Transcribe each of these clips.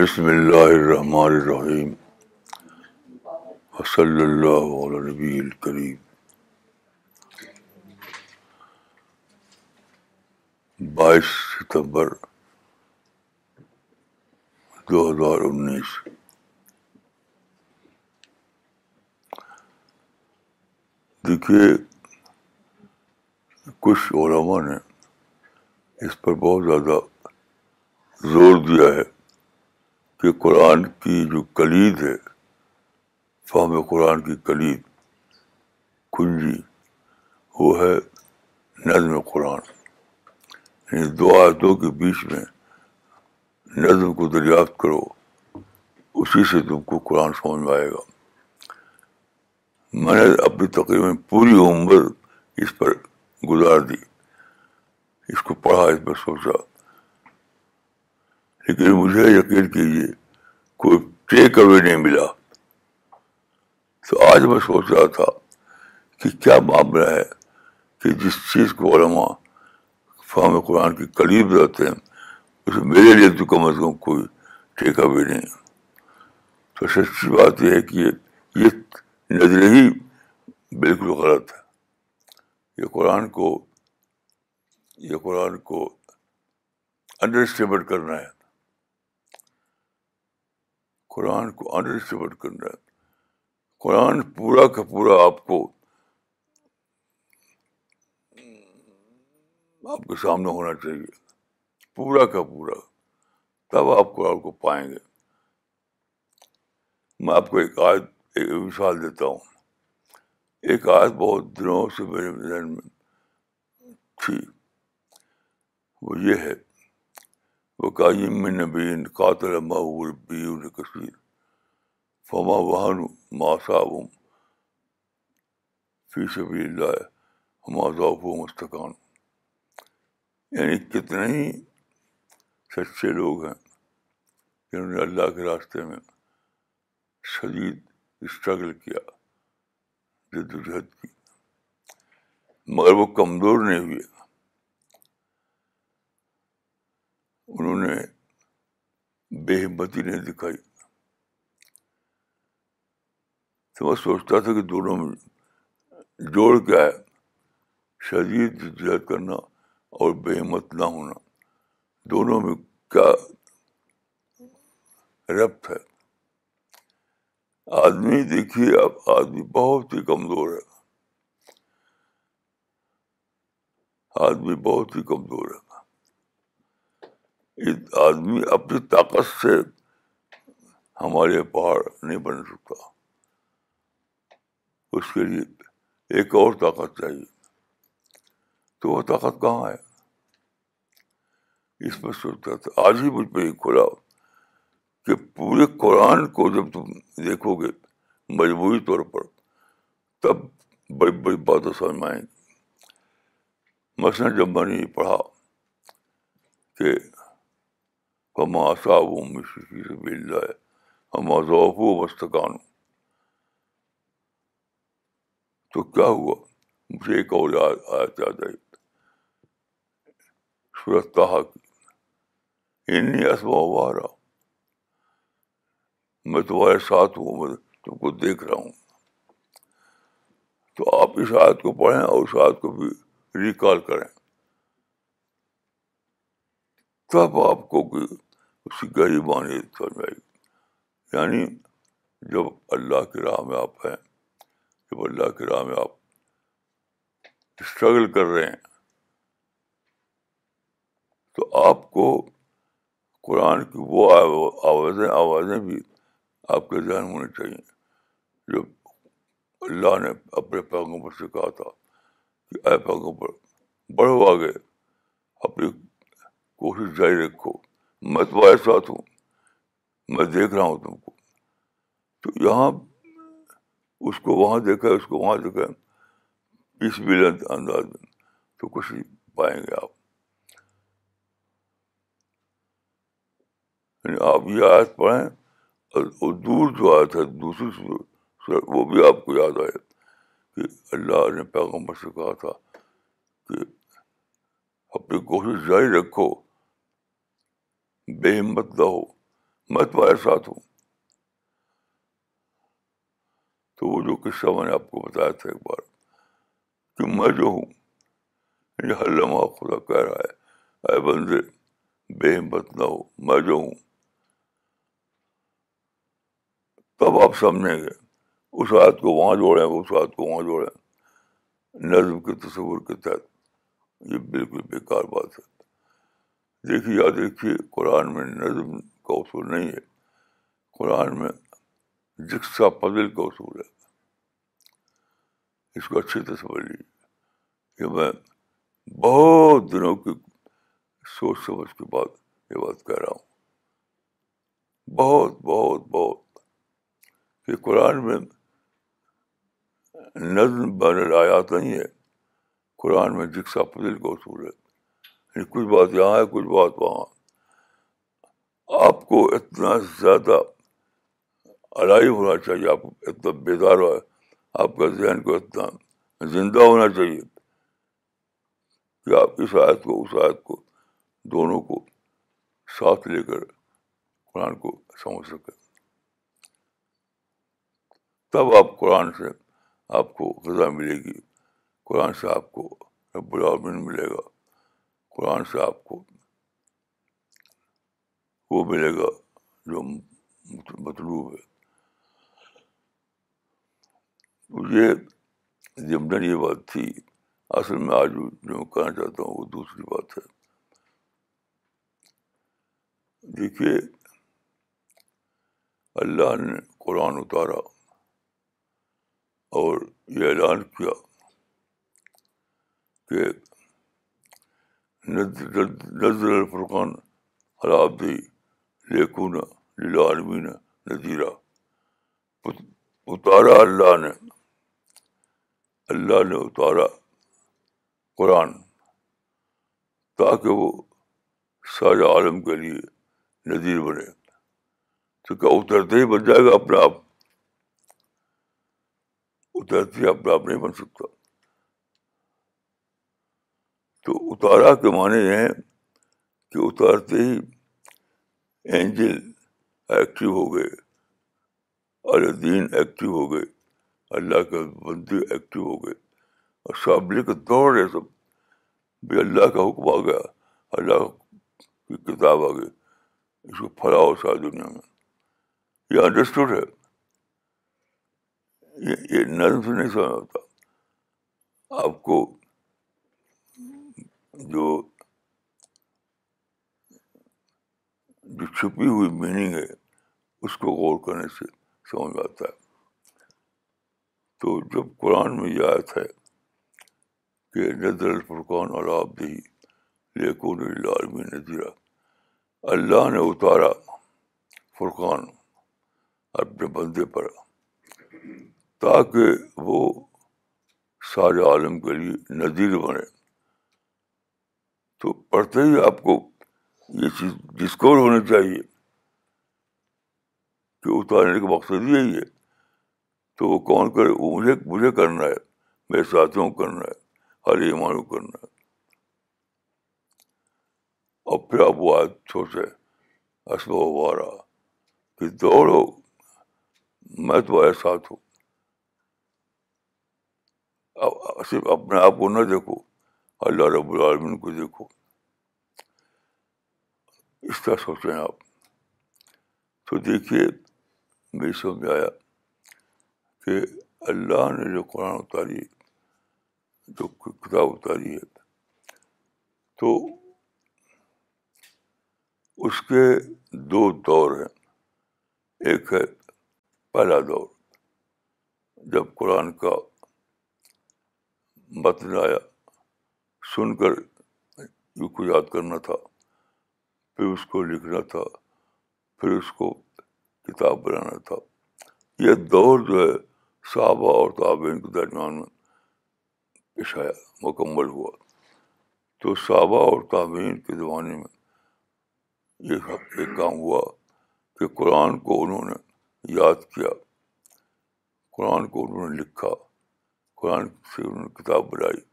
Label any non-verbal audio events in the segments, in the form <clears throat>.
بسم اللہ الرحمن صلی وصلی علیہ نبی الکریم بائیس ستمبر دو ہزار انیس دیکھیے کچھ علما نے اس پر بہت زیادہ زور دیا ہے کہ قرآن کی جو کلید ہے قرآن کی کلید کنجی وہ ہے نظم قرآن یعنی دو آیتوں کے بیچ میں نظم کو دریافت کرو اسی سے تم کو قرآن سمجھ میں آئے گا میں نے اپنی تقریباً پوری عمر اس پر گزار دی اس کو پڑھا اس پر سوچا لیکن مجھے یقین کیجیے کوئی ٹیک اوے نہیں ملا تو آج میں سوچ رہا تھا کہ کیا معاملہ ہے کہ جس چیز کو علماء فام قرآن کے قریب رہتے ہیں اس میرے لیے تو کم از کم کوئی ٹیک اوے نہیں تو سچی بات یہ ہے کہ یہ نظر ہی بالکل غلط ہے یہ قرآن کو یہ قرآن کو انڈرسٹیبل کرنا ہے قرآن کو انڈر سبٹ کرنا قرآن پورا کا پورا آپ کو آپ کے سامنے ہونا چاہیے پورا کا پورا تب آپ قرآن کو پائیں گے میں آپ کو ایک آیت ایک مثال دیتا ہوں ایک آیت بہت دنوں سے میرے ذہن میں تھی وہ یہ ہے نبین قاتل نبی قاتل فما البی القثیر فی وحل اللہ ہما بلّہ ماضاف مستقان یعنی کتنے ہی سچے لوگ ہیں جنہوں نے اللہ کے راستے میں شدید اسٹرگل کیا جد کی مگر وہ کمزور نہیں ہوئے انہوں نے بے ہمتی نہیں دکھائی تو میں سوچتا تھا کہ دونوں میں جوڑ کیا ہے شدید ججت کرنا اور بے ہمت نہ ہونا دونوں میں کیا ربط ہے آدمی دیکھیے اب آدمی بہت ہی کمزور ہے آدمی بہت ہی کمزور ہے آدمی اپنی طاقت سے ہمارے پہاڑ نہیں بن سکتا اس کے لیے ایک اور طاقت چاہیے تو وہ طاقت کہاں ہے اس میں سوچتا تھا آج ہی مجھ پہ یہ کھلا کہ پورے قرآن کو جب تم دیکھو گے مجموعی طور پر تب بڑی بڑی سمجھ میں آئیں گی مثلاً جب میں نے یہ پڑھا کہ وما صاب اللہ وما ضعف و مستقان تو کیا ہوا مجھے ایک اور آیت یاد آئی سورت کہا کہ انی اسما وارا میں تمہارے ساتھ ہوں میں تم کو دیکھ رہا ہوں تو آپ اس آیت کو پڑھیں اور اس آیت کو بھی ریکال کریں تب آپ کو کہ اس کی گہری معنی سمجھ آئی یعنی جب اللہ کی راہ میں آپ ہیں جب اللہ کی راہ میں آپ اسٹرگل کر رہے ہیں تو آپ کو قرآن کی وہ آوازیں آوازیں بھی آپ کے ذہن ہونی چاہیے جب اللہ نے اپنے پیغوں پر سکھا تھا کہ اے پیغوں پر بڑھو آگے اپنی کوشش جاری رکھو میں تو ساتھ ہوں میں دیکھ رہا ہوں تم کو تو یہاں اس کو وہاں دیکھا اس کو وہاں دیکھا ہے اس کے انداز میں تو کچھ پائیں گے آپ یعنی آپ یہ آیت پڑھیں اور دور جو آیا تھا دوسری وہ بھی آپ کو یاد آئے کہ اللہ نے پیغمبر سے کہا تھا کہ اپنی کوشش جاری رکھو بے ہمت نہ ہو میں تمہارے ساتھ ہوں تو وہ جو قصہ میں نے آپ کو بتایا تھا ایک بار کہ میں جو ہوں یہ لمحہ خدا کہہ رہا ہے اے بندے بے ہمت نہ ہو میں جو ہوں تب آپ سمجھیں گے اس ہاتھ کو وہاں جوڑیں اس ہاتھ کو وہاں جوڑیں نظم کے تصور کے تحت یہ بالکل بیکار بات ہے دیکھیے یا دیکھیے قرآن میں نظم کا اصول نہیں ہے قرآن میں جکسا پزل کا اصول ہے اس کو اچھی سمجھ لیجیے کہ میں بہت دنوں کی سوچ سمجھ کے بعد یہ بات کہہ رہا ہوں بہت بہت بہت یہ قرآن میں نظم بین آیات نہیں ہے قرآن میں جکسا پزل کا اصول ہے یعنی کچھ بات یہاں ہے کچھ بات وہاں آپ کو اتنا زیادہ آرائی ہونا چاہیے آپ کو اتنا بیدار ہو آپ کا ذہن کو اتنا زندہ ہونا چاہیے کہ آپ اس آیت کو اس آیت کو دونوں کو ساتھ لے کر قرآن کو سمجھ سکیں تب آپ قرآن سے آپ کو غذا ملے گی قرآن سے آپ کو العالمین ملے گا قرآن سے آپ کو وہ ملے گا جو مطلوب ہے یہ ضمن یہ بات تھی اصل میں آج جو کہنا چاہتا ہوں وہ دوسری بات ہے دیکھیے اللہ نے قرآن اتارا اور یہ اعلان کیا کہ نظر الفرقان فرقان لیکن للعالمین نذیرہ نظیرہ اتارا اللہ نے اللہ نے اتارا قرآن تاکہ وہ سارے عالم کے لیے نظیر بنے تو کیا اترتے ہی بن جائے گا اپنے آپ اترتے ہی اپنے آپ نہیں بن سکتا تو اتارا کے معنی ہیں کہ اتارتے ہی اینجل ایکٹیو ہو گئے الدین ایکٹیو ہو گئے اللہ کے بندی ایکٹیو ہو گئے اور شابل کا دور ہے سب بھی اللہ کا حکم آ گیا اللہ کی کتاب آ گئی اس کو پھلا ہو دنیا میں یہ انڈرسٹوڈ ہے یہ نظم سے نہیں سمجھ آتا آپ کو جو جو چھپی ہوئی میننگ ہے اس کو غور کرنے سے سمجھ آتا ہے تو جب قرآن میں یہ آیت ہے کہ نظر الفرقان اور آپ دہی لیکن عالمی نظیرہ اللہ نے اتارا فرقان اپنے بندے پر تاکہ وہ سارے عالم کے لیے نظیر بنے تو پڑھتے ہی آپ کو یہ چیز ڈسکور ہونی چاہیے کہ اتارنے کا مقصد یہی ہے تو وہ کون کرے وہ مجھے مجھے کرنا ہے میرے ساتھیوں کو کرنا ہے ہر کو کرنا ہے اور پھر آپ وہ آج سوچے اصل ہو رہا کہ دوڑو میں تمہارے ساتھ ہوں صرف اپنے آپ کو نہ دیکھو اللہ رب العالمین کو دیکھو اس طرح سوچیں آپ تو دیکھیے میری سمجھ آیا کہ اللہ نے جو قرآن اتاری جو کتاب اتاری ہے تو اس کے دو دور ہیں ایک ہے پہلا دور جب قرآن کا متن آیا سن کر یاد کرنا تھا پھر اس کو لکھنا تھا پھر اس کو کتاب بنانا تھا یہ دور جو ہے صحابہ اور تعبین کے درمیان میں آیا مکمل ہوا تو صحابہ اور تعبین کے زمانے میں یہ ایک کام ہوا کہ قرآن کو انہوں نے یاد کیا قرآن کو انہوں نے لکھا قرآن سے انہوں نے کتاب بنائی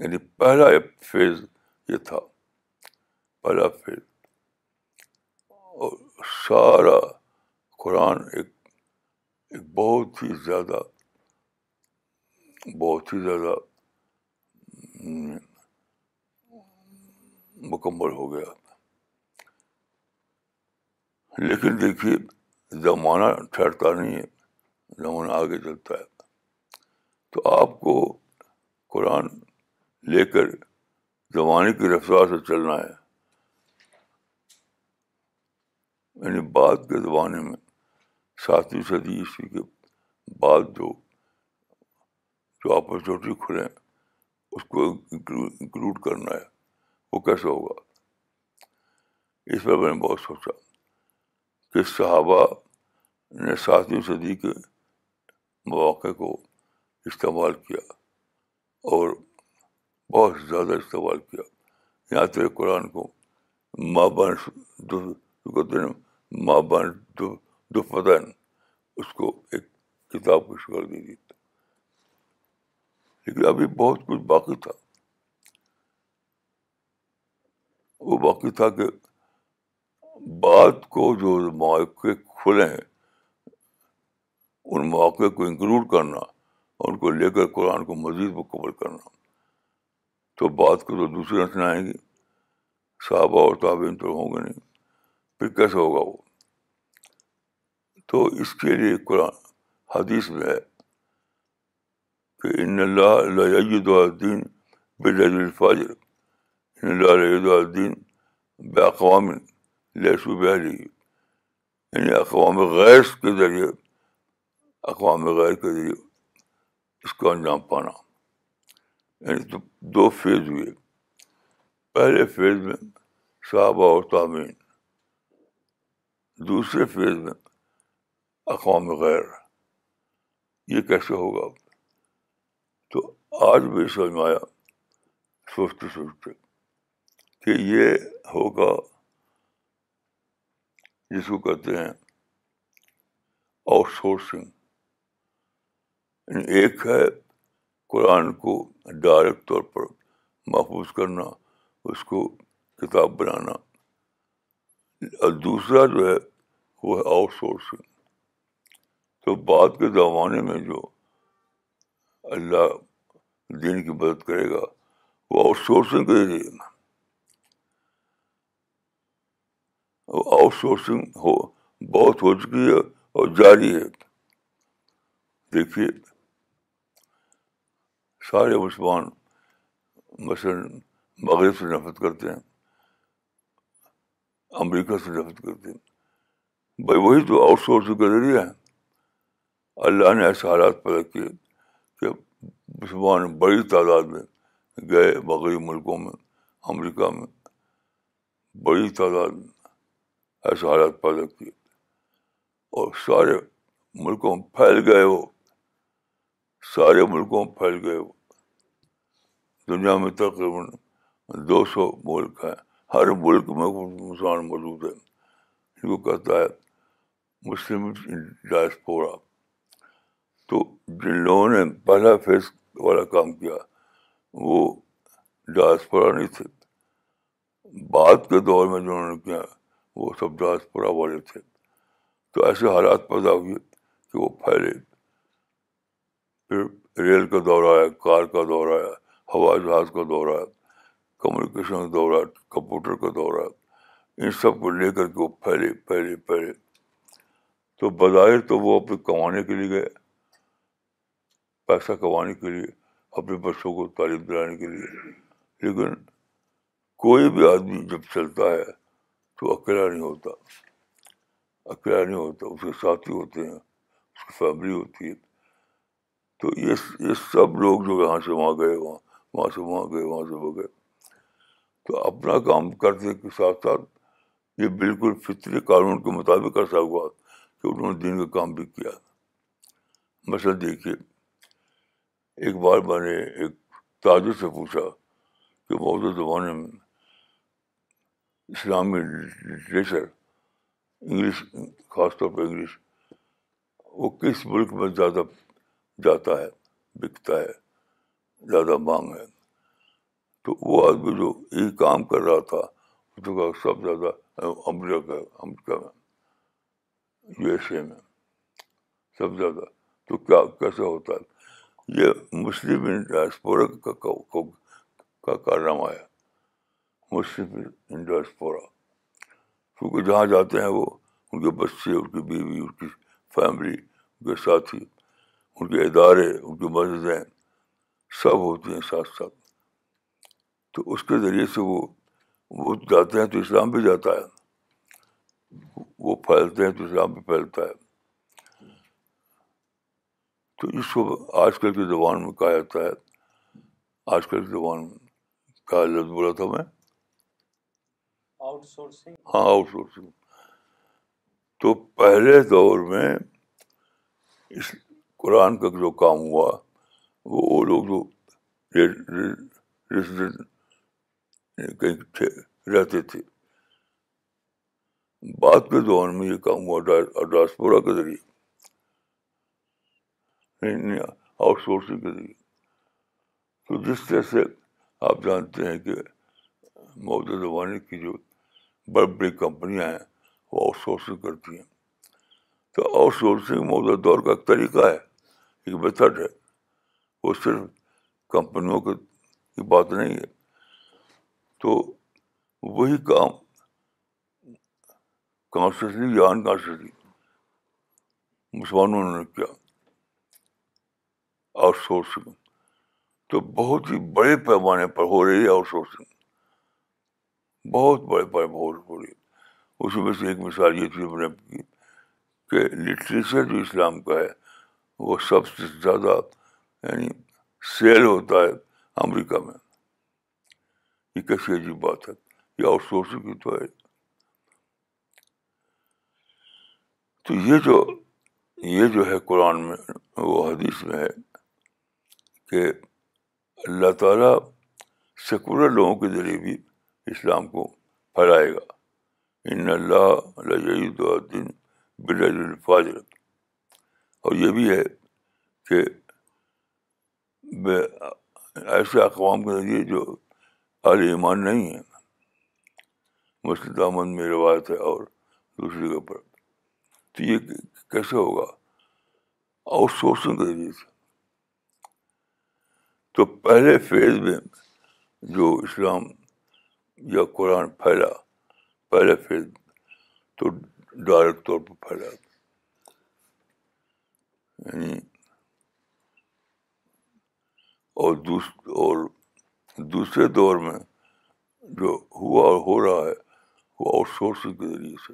یعنی پہلا فیز یہ تھا پہلا فیز اور سارا قرآن ایک ایک بہت ہی زیادہ بہت ہی زیادہ مکمل ہو گیا لیکن دیکھیے زمانہ ٹھہرتا نہیں ہے زمانہ آگے چلتا ہے تو آپ کو قرآن لے کر زمانے کی رفتار سے چلنا ہے یعنی بعد کے زمانے میں ساتویں صدی عیسوی کے بعد جو جو اپرچونیٹی کھلے اس کو انکلوڈ کرنا ہے وہ کیسے ہوگا اس پر میں نے بہت سوچا کہ صحابہ نے ساتویں صدی کے مواقع کو استعمال کیا اور بہت زیادہ استعمال کیا یہاں تک قرآن کو مابشن مابش دو دفتن اس کو ایک کتاب کا دے دی لیکن ابھی بہت کچھ باقی تھا وہ باقی تھا کہ بات کو جو مواقع کھلے ہیں ان مواقع کو انکلوڈ کرنا اور ان کو لے کر قرآن کو مزید مکمل کرنا تو بات کو تو دوسری نہ آئیں گی صحابہ اور تعبین تو ہوں گے نہیں پھر کیسے ہوگا وہ تو اس کے لیے قرآن حدیث میں ہے کہ ان اللہ الدین الدعالدین الفاظر ان اللہ علیہ بے اقوام لہسو بہلی یعنی اقوام غیر کے ذریعے اقوام غیر کے ذریعے اس کو انجام پانا یعنی تو دو فیز ہوئے پہلے فیز میں صحابہ اور تعمیر دوسرے فیز میں اقوام غیر یہ کیسے ہوگا تو آج بھی سمجھ میں آیا سوچتے سوچتے کہ یہ ہوگا جس کو کہتے ہیں آؤٹ سورسنگ یعنی ایک ہے قرآن کو ڈائریکٹ طور پر محفوظ کرنا اس کو کتاب بنانا اور دوسرا جو ہے وہ ہے آؤٹ سورسنگ تو بعد کے زمانے میں جو اللہ دین کی مدد کرے گا وہ آؤٹ سورسنگ کے ذریعے آؤٹ سورسنگ ہو بہت ہو چکی ہے اور جاری ہے دیکھیے سارے مسلمان مثلاً مغرب سے نفرت کرتے ہیں امریکہ سے نفرت کرتے ہیں بھائی وہی تو آؤٹ سورس کا ذریعہ ہے اللہ نے ایسے حالات پیدا کیے کہ مسلمان بڑی تعداد میں گئے مغربی ملکوں میں امریکہ میں بڑی تعداد میں ایسے حالات پیدا کیے اور سارے ملکوں میں پھیل گئے وہ سارے ملکوں میں پھیل گئے وہ دنیا میں تقریباً دو سو ملک ہیں ہر ملک میں مسلمان موجود ہیں جن کو کہتا ہے مسلم ڈائسپورا تو جن لوگوں نے پہلا فیس والا کام کیا وہ ڈائسپورا نہیں تھے بعد کے دور میں جنہوں نے کیا وہ سب ڈائسپورا والے تھے تو ایسے حالات پیدا ہوئے کہ وہ پھیلے پھر ریل کا دور آیا کار کا دور آیا ہوائی جہاز کا دورہ کمیونیکیشن کا دورات کمپیوٹر کا دورہ ان سب کو لے کر کے وہ پھیلے پھیلے پھیلے تو بظاہر تو وہ اپنے کمانے کے لیے گئے پیسہ کمانے کے لیے اپنے بچوں کو تعلیم دلانے کے لیے لیکن کوئی بھی آدمی جب چلتا ہے تو اکیلا نہیں ہوتا اکیلا نہیں ہوتا اس کے ساتھی ہوتے ہیں اس کی فیملی ہوتی ہے تو یہ یہ سب لوگ جو یہاں سے وہاں گئے وہاں وہاں سے وہاں گئے وہاں سے ہو گئے تو اپنا کام کرنے کے ساتھ ساتھ یہ بالکل فطری قانون کے مطابق ایسا ہوا کہ انہوں نے دن کا کام بھی کیا مثلاً دیکھیے ایک بار میں نے ایک تاجر سے پوچھا کہ اردو زمانے میں اسلامی لٹریچر انگلش خاص طور پہ انگلش وہ کس ملک میں زیادہ جاتا ہے بکتا ہے زیادہ مانگ ہے تو وہ آدمی جو یہی کام کر رہا تھا اس کا سب زیادہ امریکہ امریکہ میں یو ایس اے میں سب زیادہ تو کیا کیسے ہوتا ہے یہ مسلم انڈاسپورا کا کارنامہ ہے مسلم انڈاسپورا کیونکہ جہاں جاتے ہیں وہ ان کے بچے ان کی بیوی ان کی فیملی ان کے ساتھی ان کے ادارے ان کی مسجدیں سب ہوتی ہیں ساتھ ساتھ تو اس کے ذریعے سے وہ وہ جاتے ہیں تو اسلام بھی جاتا ہے وہ پھیلتے ہیں تو اسلام بھی پھیلتا ہے تو اس کو آج کل کے زبان میں کہا جاتا ہے آج کل کے زبان میں کیا بولا تھا میں آؤٹ سورسنگ ہاں آؤٹ سورسنگ تو پہلے دور میں اس قرآن کا جو کام ہوا وہ لوگ جو ریسیڈنٹ کہیں تھے رہتے تھے بعد کے دور میں یہ کام ہوا ڈاسپورا کے ذریعے آؤٹ سورسنگ کے ذریعے تو جس طرح سے آپ جانتے ہیں کہ موجودہ زمانے کی جو بڑی بڑی کمپنیاں ہیں وہ آؤٹ سورسنگ کرتی ہیں تو آؤٹ سورسنگ موجودہ دور کا ایک طریقہ ہے ایک میتھڈ ہے وہ صرف کمپنیوں کی بات نہیں ہے تو وہی کام کانشیسلی یا ان مسلمانوں نے کیا آؤٹ سورسنگ تو بہت ہی بڑے پیمانے پر ہو رہی ہے آؤٹ سورسنگ بہت بڑے پیمانے پر ہو رہی ہے اس میں سے ایک مثال یہ چیز میں نے کہ لٹریچر جو اسلام کا ہے وہ سب سے زیادہ یعنی سیل ہوتا ہے امریکہ میں یہ کیسی عجیب بات ہے یہ آؤٹ سورسنگ کی تو ہے تو یہ جو یہ جو ہے قرآن میں وہ حدیث میں ہے کہ اللہ تعالیٰ سیکولر لوگوں کے ذریعے بھی اسلام کو پھیلائے گا ان اللہ الدین بلفاظ اور یہ بھی ہے کہ ایسے اقوام کے ذریعے جو عال ایمان نہیں ہیں مسلم احمد میں روایت ہے اور دوسری جگہ پر تو یہ کیسے ہوگا آؤٹ سورسنگ کے ذریعے سے تو پہلے فیز میں جو اسلام یا قرآن پھیلا پہلے فیز تو ڈائریکٹ طور پر پھیلا یعنی اور دوس اور دوسرے دور میں جو ہوا اور ہو رہا ہے وہ آؤٹ سورسنگ کے ذریعے سے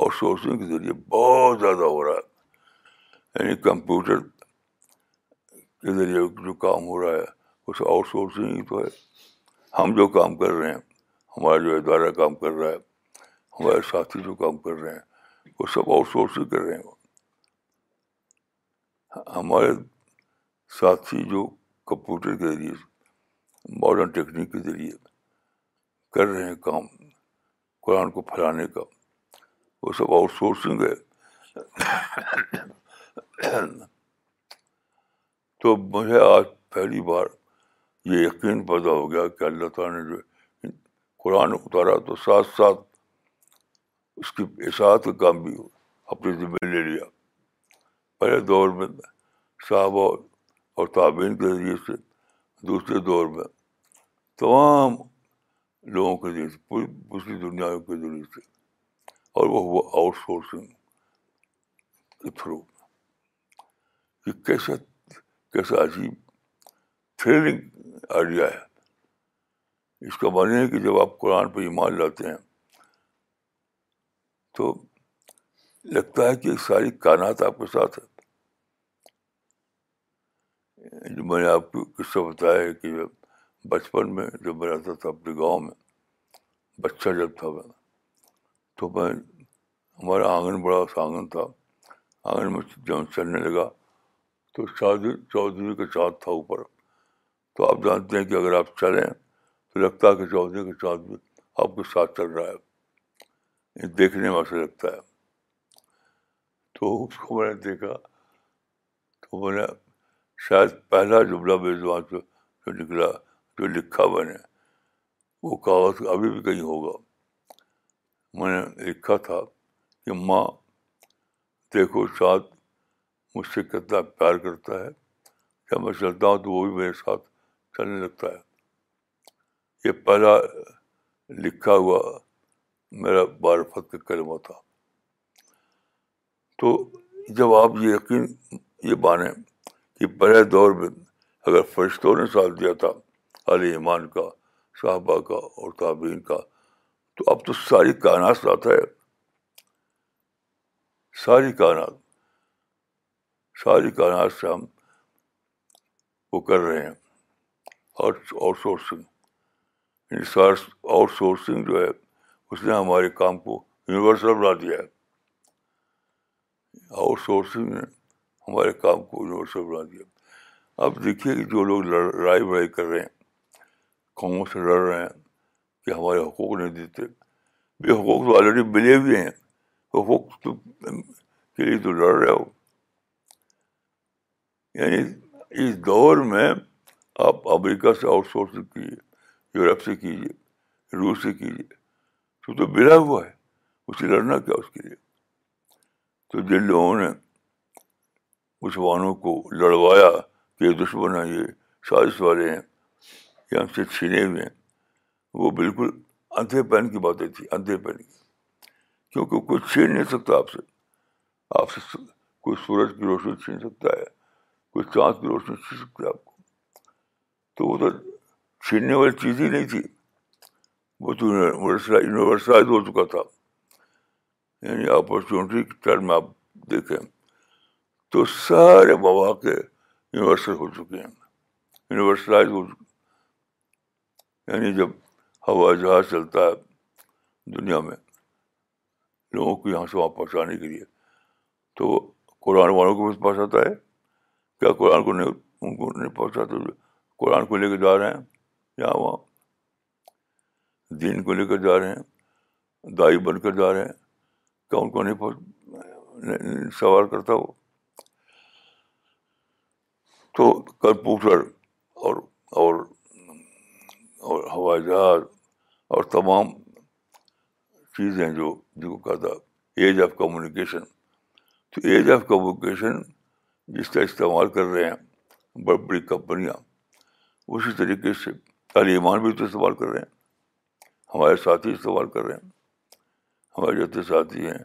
آؤٹ سورسنگ کے ذریعے بہت زیادہ ہو رہا ہے یعنی کمپیوٹر کے ذریعے جو کام ہو رہا ہے اس آؤٹ سورسنگ ہی تو ہے ہم جو کام کر رہے ہیں ہمارا جو ادارہ کام کر رہا ہے ہمارے ساتھی جو کام کر رہے ہیں وہ سب آؤٹ سورسنگ کر رہے ہیں ہمارے ساتھی جو کمپیوٹر کے ذریعے ماڈرن ٹیکنیک کے ذریعے کر رہے ہیں کام قرآن کو پھیلانے کا وہ سب آؤٹ سورسنگ ہے تو مجھے آج پہلی بار یہ یقین پیدا ہو گیا کہ اللہ تعالیٰ نے جو قرآن اتارا تو ساتھ ساتھ اس کی اشاعت کا کام بھی اپنے ذمے لے لیا پہلے دور میں صاحب اور اور تعبین کے ذریعے سے دوسرے دور میں تمام لوگوں کے ذریعے سے پوری دوسری دنیا کے ذریعے سے اور وہ ہوا آؤٹ سورسنگ کے تھرو یہ کیسا کیسا عجیب تھریلنگ آئیڈیا ہے اس کا معنی ہے کہ جب آپ قرآن پہ ایمان لاتے ہیں تو لگتا ہے کہ ساری کائنات آپ کے ساتھ ہے جو میں نے آپ کو قصہ بتایا ہے کہ بچپن میں جب میں رہتا تھا اپنے گاؤں میں بچہ جب تھا میں تو میں ہمارا آنگن بڑا سا آنگن تھا آنگن میں جب چلنے لگا تو چودھری کا چاند تھا اوپر تو آپ جانتے ہیں کہ اگر آپ چلیں تو لگتا ہے کہ چودھری کا چاند بھی آپ کے ساتھ چل رہا ہے یہ دیکھنے واسطے لگتا ہے تو اس کو میں نے دیکھا تو میں نے شاید پہلا جملہ میری زبان سے جو نکلا جو لکھا میں نے وہ کاغذ ابھی بھی کہیں ہوگا میں نے لکھا تھا کہ ماں دیکھو شاد مجھ سے کتنا پیار کرتا ہے جب میں چلتا ہوں تو وہ بھی میرے ساتھ چلنے لگتا ہے یہ پہلا لکھا ہوا میرا بار کا کلمہ تھا تو جب آپ یہ یقین یہ بانیں کہ پہلے دور میں اگر فرشتوں نے ساتھ دیا تھا علی ایمان کا صحابہ کا اور تعبین کا تو اب تو ساری کائنات ساتھ ہے ساری کائنات ساری کائنات سے ہم وہ کر رہے ہیں آؤٹ سورسنگ آؤٹ سورسنگ جو ہے اس نے ہمارے کام کو یونیورسل بنا دیا ہے آؤٹ سورسنگ نے ہمارے کام کو بنا دیا اب دیکھیے کہ جو لوگ لڑائی بڑائی کر رہے ہیں قوموں سے لڑ رہے ہیں کہ ہمارے حقوق نہیں دیتے بے حقوق تو آلریڈی ملے ہوئے ہیں حقوق تو کے لیے تو لڑ رہے ہو یعنی اس دور میں آپ امریکہ سے آؤٹ سورس کیجیے یورپ سے کیجیے روس سے کیجیے تو ملا ہوا ہے اسے لڑنا کیا اس کے لیے تو جن لوگوں نے مسلمانوں کو لڑوایا کہ یہ دشمن ہے یہ سازش والے ہیں یہ ہم سے چھینے ہوئے ہیں وہ بالکل اندھے پہن کی باتیں تھیں اندھے پہن کی کیونکہ کوئی چھین نہیں سکتا آپ سے آپ سے کوئی سورج کی روشنی چھین سکتا ہے کوئی چاند کی روشنی چھین سکتا ہے آپ کو تو وہ تو چھیننے والی چیز ہی نہیں تھی وہ تو یونیورسلائز ہو چکا تھا یعنی اپورچونیٹی میں آپ دیکھیں تو سارے مواقع یونیورسل ہو چکے ہیں یونیورسلائز ہو چکے یعنی جب ہوا جہاز چلتا ہے دنیا میں لوگوں کو یہاں سے وہاں پہنچانے کے لیے تو قرآن والوں کو بھی پہنچاتا ہے کیا قرآن کو نہیں ان کو نہیں پہنچاتا قرآن کو لے کے جا رہے ہیں یا وہاں دین کو لے کر جا رہے ہیں دائی بن کر جا رہے ہیں کیا ان کو نہیں سوال کرتا وہ تو کمپیوٹر اور اور اور ہوائی جہاز اور تمام چیزیں جو جن کو کہتا ایج آف کمیونیکیشن تو ایج آف کمیونیکیشن جس کا استعمال کر رہے ہیں بڑی بڑی کمپنیاں اسی طریقے سے ایمان بھی تو استعمال کر رہے ہیں ہمارے ساتھی استعمال کر رہے ہیں ہمارے جتنے ساتھی ہیں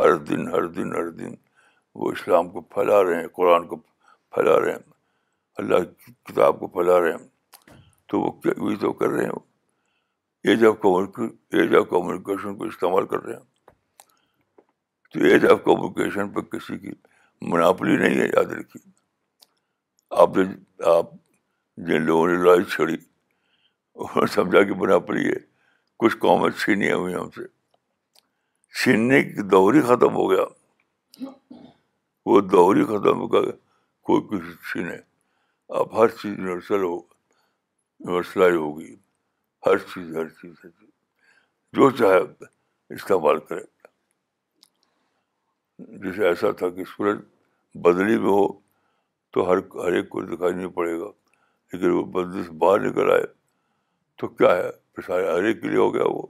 ہر دن ہر دن ہر دن وہ اسلام کو پھیلا رہے ہیں قرآن کو پھیلا رہے ہیں اللہ کی کتاب کو پھیلا رہے ہیں تو وہ یہی تو کر رہے ہیں ایج آف کمرک ایج آف کمیونیکیشن کو استعمال کر رہے ہیں تو ایج آف کمیونیکیشن پہ کسی کی مناپلی نہیں ہے یاد رکھی آپ نے آپ جن لوگوں نے لڑائی چھڑی انہوں نے سمجھا کہ مناپلی ہے کچھ قومیں چھینی ہوئی ہیں ہم سے چھیننے کی دوہری ختم ہو گیا وہ دوہری ختم ہو گیا کوئی کسی چھینے اب ہر چیز یونیورسل ہو یونیورسلائز ہوگی ہر چیز ہر چیز ہر چیز جو چاہے استعمال کرے جیسے ایسا تھا کہ سورج بدلی میں ہو تو ہر ہر ایک کو دکھائی نہیں پڑے گا لیکن وہ بدلی سے باہر نکل آئے تو کیا ہے سارے ہر ایک کے لیے ہو گیا وہ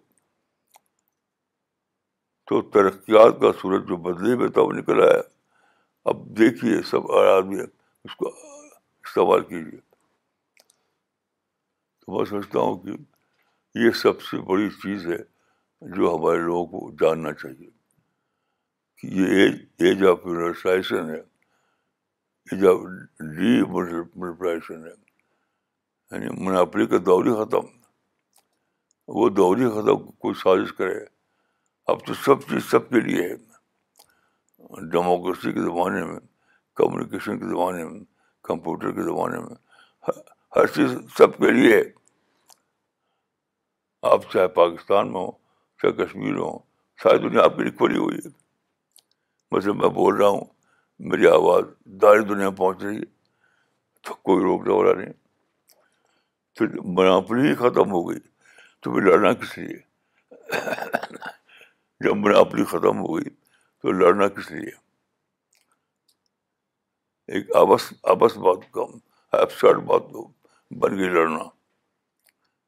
تو ترقیات کا سورج جو بدلی میں تھا وہ نکل آیا اب دیکھیے سب آدمی اس کو کیجیے تو میں سمجھتا ہوں کہ یہ سب سے بڑی چیز ہے جو ہمارے لوگوں کو جاننا چاہیے کہ یہ ایج ایج آف یونیورسائزیشن ہے ایج آف ڈی ہے یعنی منافرے کا دور ہی ختم وہ دور ہی ختم کوئی سازش کرے اب تو سب چیز سب کے لیے ہے ڈیموکریسی کے زمانے میں کمیونیکیشن کے زمانے میں کمپیوٹر کے زمانے میں ہر چیز سب کے لیے آپ چاہے پاکستان میں ہوں چاہے کشمیر ہوں ساری دنیا آپ کے لیے کھلی ہوئی ہے مطلب میں بول رہا ہوں میری آواز داری دنیا پہنچ رہی ہے تو کوئی روک والا نہیں پھر مناپلی ہی ختم ہو گئی تو پھر لڑنا کس لیے جب مناپلی ختم ہو گئی تو لڑنا کس لیے ایک آبس آبس بات کو بن گئی لڑنا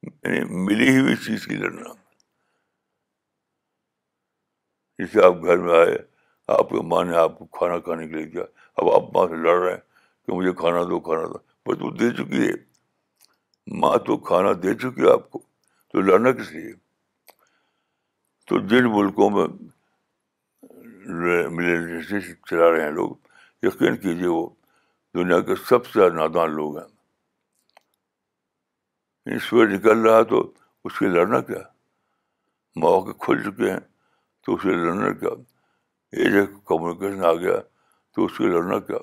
یعنی ملی ہوئی چیز کی لڑنا جیسے آپ گھر میں آئے آپ کی ماں نے آپ کو کھانا کھانے کے لیے کیا اب آپ ماں سے لڑ رہے ہیں کہ مجھے کھانا دو کھانا دو بھائی تو دے چکی ہے ماں تو کھانا دے چکی ہے آپ کو تو لڑنا کس لیے تو جن ملکوں میں چلا رہے ہیں لوگ یقین کیجیے وہ دنیا کے سب سے نادان لوگ ہیں سورج نکل رہا تو اس کے لڑنا کیا مواقع کھل چکے ہیں تو اسے لڑنا کیا ایج کمیونیکیشن آ گیا تو اس کے لڑنا کیا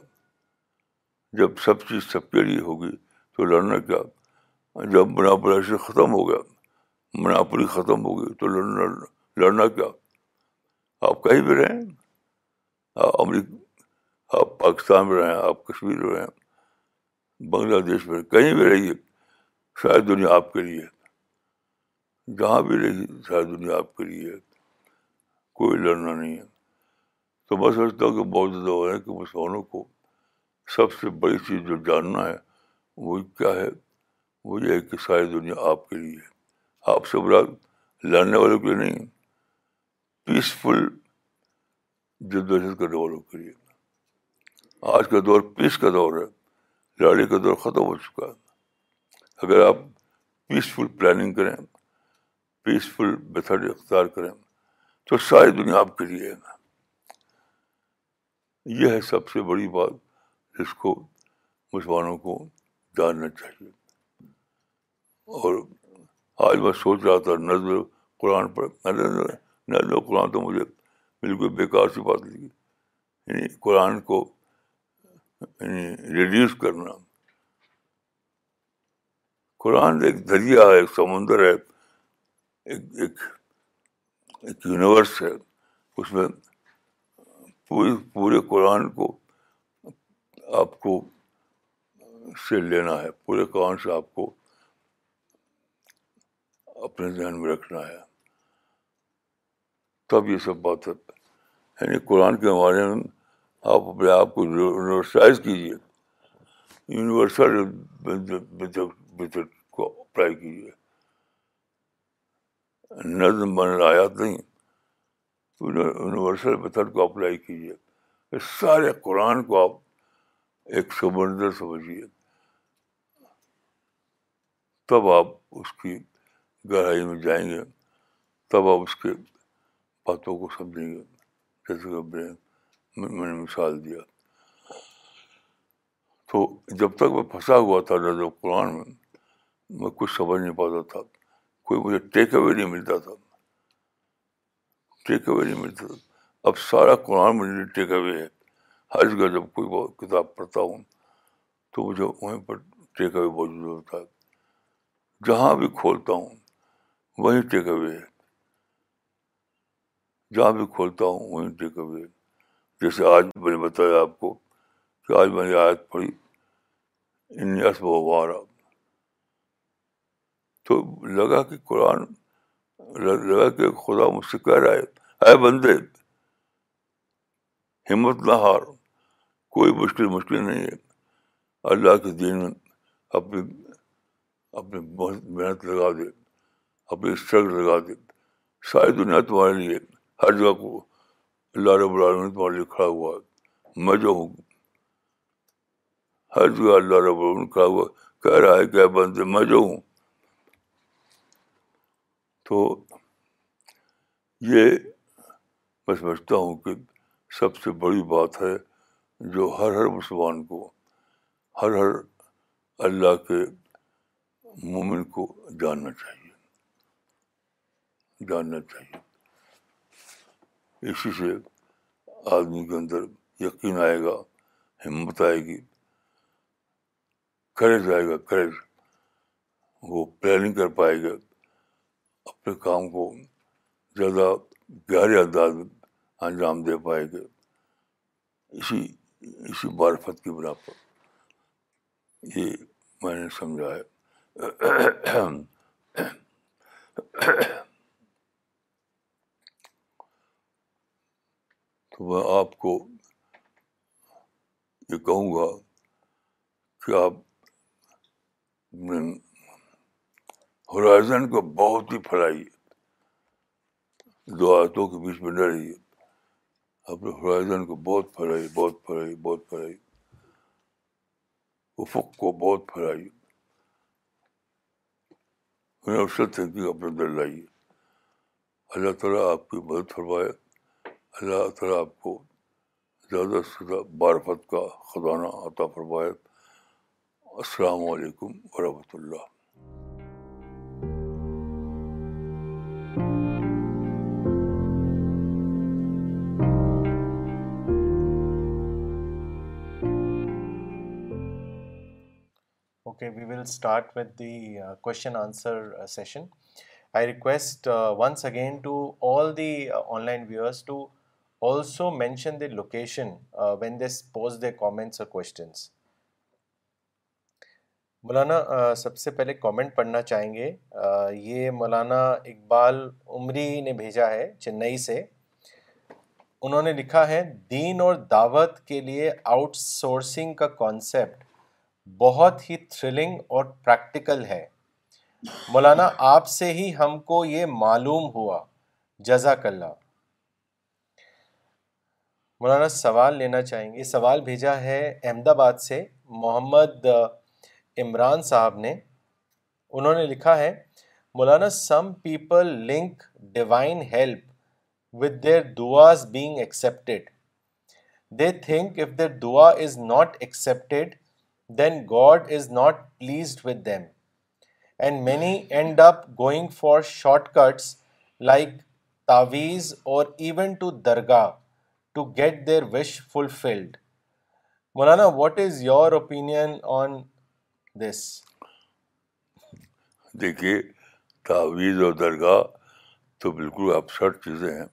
جب سب چیز سب کے لیے ہوگی تو لڑنا کیا جب بناپور ختم ہو گیا مناپلی ختم ہو گئی تو لڑنا لڑنا کیا آپ کہیں بھی رہیں آپ پاکستان میں رہیں آپ کشمیر میں رہیں بنگلہ دیش میں کہیں بھی رہیے شاید دنیا آپ کے لیے جہاں بھی رہیے شاید دنیا آپ کے لیے کوئی لڑنا نہیں ہے تو میں سمجھتا ہوں کہ بہت زیادہ ہو رہے ہیں کہ مسلمانوں کو سب سے بڑی چیز جو جاننا ہے وہ کیا ہے وہ یہ ہے کہ ساری دنیا آپ کے لیے آپ سے برا لڑنے والوں کے لیے نہیں پیسفل جد و جہد کرنے والوں کے لیے آج کا دور پیس کا دور ہے لڑائی کا دور ختم ہو چکا ہے اگر آپ پیسفل پلاننگ کریں پیسفل میتھڈ اختیار کریں تو ساری دنیا آپ کے لیے ہے یہ ہے سب سے بڑی بات جس کو مسلمانوں کو جاننا چاہیے اور آج میں سوچ رہا تھا نظر قرآن پر نظر قرآن تو مجھے بالکل بیکار سی بات لگی یعنی قرآن کو یعنی ریڈیوس کرنا قرآن ایک دریا ہے ایک سمندر ہے ایک یونیورس ہے اس میں پوری پورے قرآن کو آپ کو سے لینا ہے پورے قرآن سے آپ کو اپنے ذہن میں رکھنا ہے تب یہ سب بات ہے یعنی قرآن کے ہمارے آپ اپنے آپ کو یونیورسلائز کیجیے یونیورسل کو اپلائی کیجیے نظم بن آیات نہیں یونیورسل میتھڈ کو اپلائی کیجیے سارے قرآن کو آپ ایک سمندر سمجھیے تب آپ اس کی گہرائی میں جائیں گے تب آپ اس کے باتوں کو سمجھیں گے جیسے کہ میں نے مثال دیا تو جب تک میں پھنسا ہوا تھا رض و قرآن میں میں کچھ سمجھ نہیں پاتا تھا کوئی مجھے ٹیک اوے نہیں ملتا تھا ٹیک اوے نہیں ملتا تھا اب سارا قرآن لیے ٹیک اوے ہے ہر جگہ جب کوئی کتاب پڑھتا ہوں تو مجھے وہیں پر ٹیک اوے موجود ہوتا ہے جہاں بھی کھولتا ہوں وہیں ٹیک اوے ہے جہاں بھی کھولتا ہوں وہیں ٹیک اوے ہے جیسے آج میں نے بتایا آپ کو کہ آج میں نے آیت پڑھی انس وارا تو لگا کہ قرآن لگا کہ خدا مجھ سے کہہ رہا ہے اے بندے ہمت نہ ہار کوئی مشکل مشکل نہیں ہے اللہ کے دین اپنی اپنی بہت محنت لگا دے اپنی اسٹرگل لگا دے ساری دنیا تمہارے لیے ہر جگہ کو اللہ رب العالمین تمہارے کھڑا ہوا ہے میں جو ہوں ہر جگہ اللہ رب العالمین کھڑا ہوا کہہ رہا ہے کہ بندے میں جو ہوں تو یہ میں سمجھتا ہوں کہ سب سے بڑی بات ہے جو ہر ہر مسلمان کو ہر ہر اللہ کے مومن کو جاننا چاہیے جاننا چاہیے اسی سے آدمی کے اندر یقین آئے گا ہمت آئے گی کریز آئے گا کریز وہ پلاننگ کر پائے گا اپنے کام کو زیادہ گہرے میں انجام دے پائے گا اسی اسی بارفت کے بنا پر یہ میں نے سمجھا ہے <clears throat> تو میں آپ کو یہ کہوں گا کہ آپ ہرائزن کو بہت ہی پھیلائیے دو آیتوں کے بیچ میں نہ رہیے آپ نے ہرائزن کو بہت پھیلائیے بہت پھیلائیے بہت پھیلائیے افق کو بہت پھلائی تھنکنگ اپنے اندر لائیے اللہ تعالیٰ آپ کی مدد فرمائے اللہ تعالیٰ آپ کو زیادہ زیادہ سے بارفت کا خزانہ عطا فرمائے السلام علیکم ورحمۃ اللہ okay we will start with the Q answer session I request once again to all the online also mention the location when they post their comments اور کوشچنس مولانا سب سے پہلے کامنٹ پڑھنا چاہیں گے یہ مولانا اقبال عمری نے بھیجا ہے چنئی سے انہوں نے لکھا ہے دین اور دعوت کے لیے آؤٹ سورسنگ کا کانسیپٹ بہت ہی تھرلنگ اور پریکٹیکل ہے مولانا آپ سے ہی ہم کو یہ معلوم ہوا جزاک اللہ مولانا سوال لینا چاہیں گے سوال بھیجا ہے احمد آباد سے محمد عمران صاحب نے انہوں نے لکھا ہے Maulana some people link divine help with their دعا is being accepted they think if their دعا is not accepted then God is not pleased with them and many end up going for shortcuts like تاویز اور even to Dargah to get their wish fulfilled Maulana what is your opinion on this دیکھیے تعویذ اور درگاہ تو بالکل upset چیزیں ہیں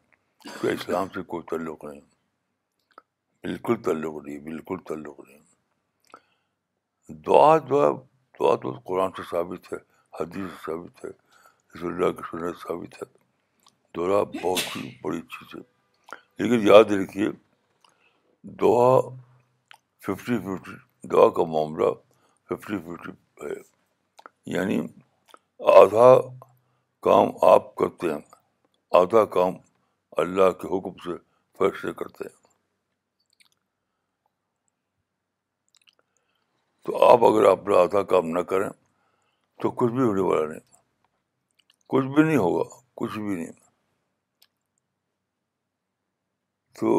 کہ اسلام سے کوئی تعلق نہیں بالکل تعلق نہیں بالکل تعلق نہیں دعا جو ہے دعا تو قرآن سے ثابت ہے حدیث سے ثابت ہے رسول اللہ کی سنت ثابت ہے دعا بہت ہی بڑی چیز ہے لیکن یاد رکھیے دعا ففٹی ففٹی دعا کا معاملہ ففٹی ففٹی ہے یعنی آدھا کام آپ کرتے ہیں آدھا کام اللہ کے حکم سے فیصلے کرتے ہیں تو آپ اگر اپنا آدھا کام نہ کریں تو کچھ بھی ہونے والا نہیں کچھ بھی نہیں ہوگا کچھ بھی نہیں تو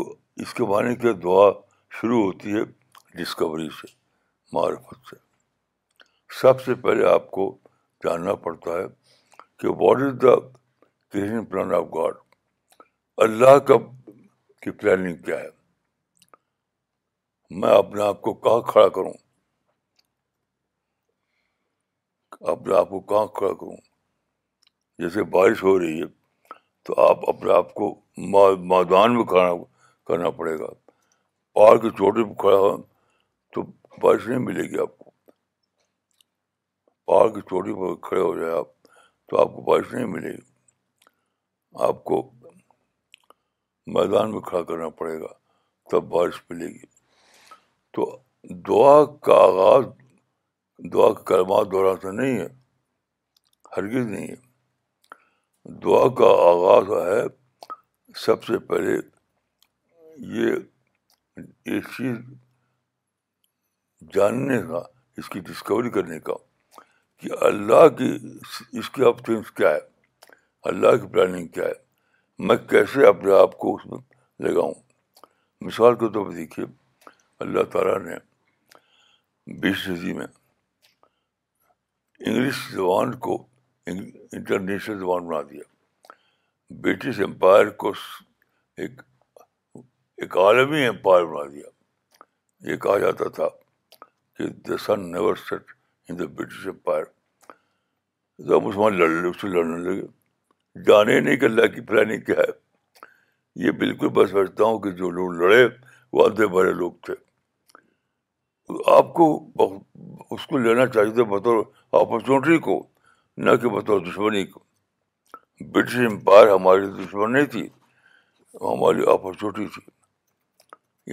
اس کے معنی کہ دعا شروع ہوتی ہے ڈسکوری سے معرفت سے سب سے پہلے آپ کو جاننا پڑتا ہے کہ what is the plan of God Allah کا کی پلاننگ کیا ہے میں اپنے آپ کو کہاں کھڑا کروں اپنے آپ کو کہاں کھڑا کروں جیسے بارش ہو رہی ہے تو آپ اپنے آپ کو میدان میں کھڑا کرنا پڑے گا پہاڑ کی چوٹی پہ کھڑا ہو تو بارش نہیں ملے گی آپ کو پہاڑ کی چوٹی پہ کھڑے ہو جائیں آپ تو آپ کو بارش نہیں ملے گی آپ کو میدان میں کھڑا کرنا پڑے گا تب بارش ملے گی تو دعا کا آغاز دعا کے کلمات دوران سے نہیں ہے ہرگز نہیں ہے دعا کا آغاز ہے سب سے پہلے یہ ایک چیز جاننے کا اس کی ڈسکوری کرنے کا کہ اللہ کی اس آپ آپشنس کیا ہے اللہ کی پلاننگ کیا ہے میں کیسے اپنے آپ کو اس میں لگاؤں مثال کے طور پہ دیکھیے اللہ تعالیٰ نے بیس صدی میں انگلش زبان کو انٹرنیشنل زبان بنا دیا برٹش امپائر کو ایک ایک عالمی امپائر بنا دیا یہ کہا جاتا تھا کہ the sun never set in the British empire لڑے اس سے لڑنے لگے جانے نہیں کہ اللہ کی پلاننگ کیا ہے یہ بالکل بس سمجھتا ہوں کہ جو لوگ لڑے وہ آدھے بڑے لوگ تھے آپ کو اس کو لینا چاہیے تھا بطور اپرچونیٹی کو نہ کہ بتاؤ دشمنی کو برٹش امپائر ہماری دشمن نہیں تھی ہماری اپرچونیٹی تھی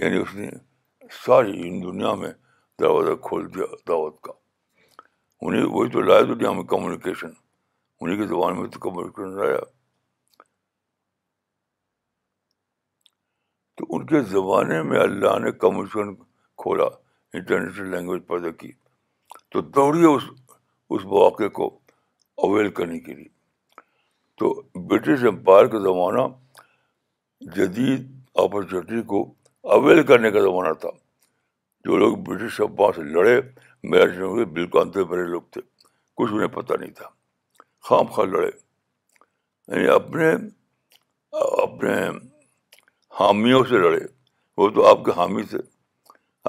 یعنی اس نے ساری دنیا میں دروازہ کھول دیا دعوت کا انہیں وہی تو لایا دنیا میں کمیونیکیشن انہیں کی زبان میں تو کمیونیکیشن لایا تو ان کے زمانے میں اللہ نے کمیونیکیشن کھولا انٹرنیشنل لینگویج پیدا کی تو دوڑیے اس اس مواقع کو اویل کرنے کے لیے تو برٹش امپائر کا زمانہ جدید اپرچونیٹی کو اویل کرنے کا زمانہ تھا جو لوگ برٹش امپائر سے لڑے میرے بالکل اندھے بھرے لوگ تھے کچھ انہیں پتہ نہیں تھا خام خواہ لڑے یعنی اپنے اپنے حامیوں سے لڑے وہ تو آپ کے حامی تھے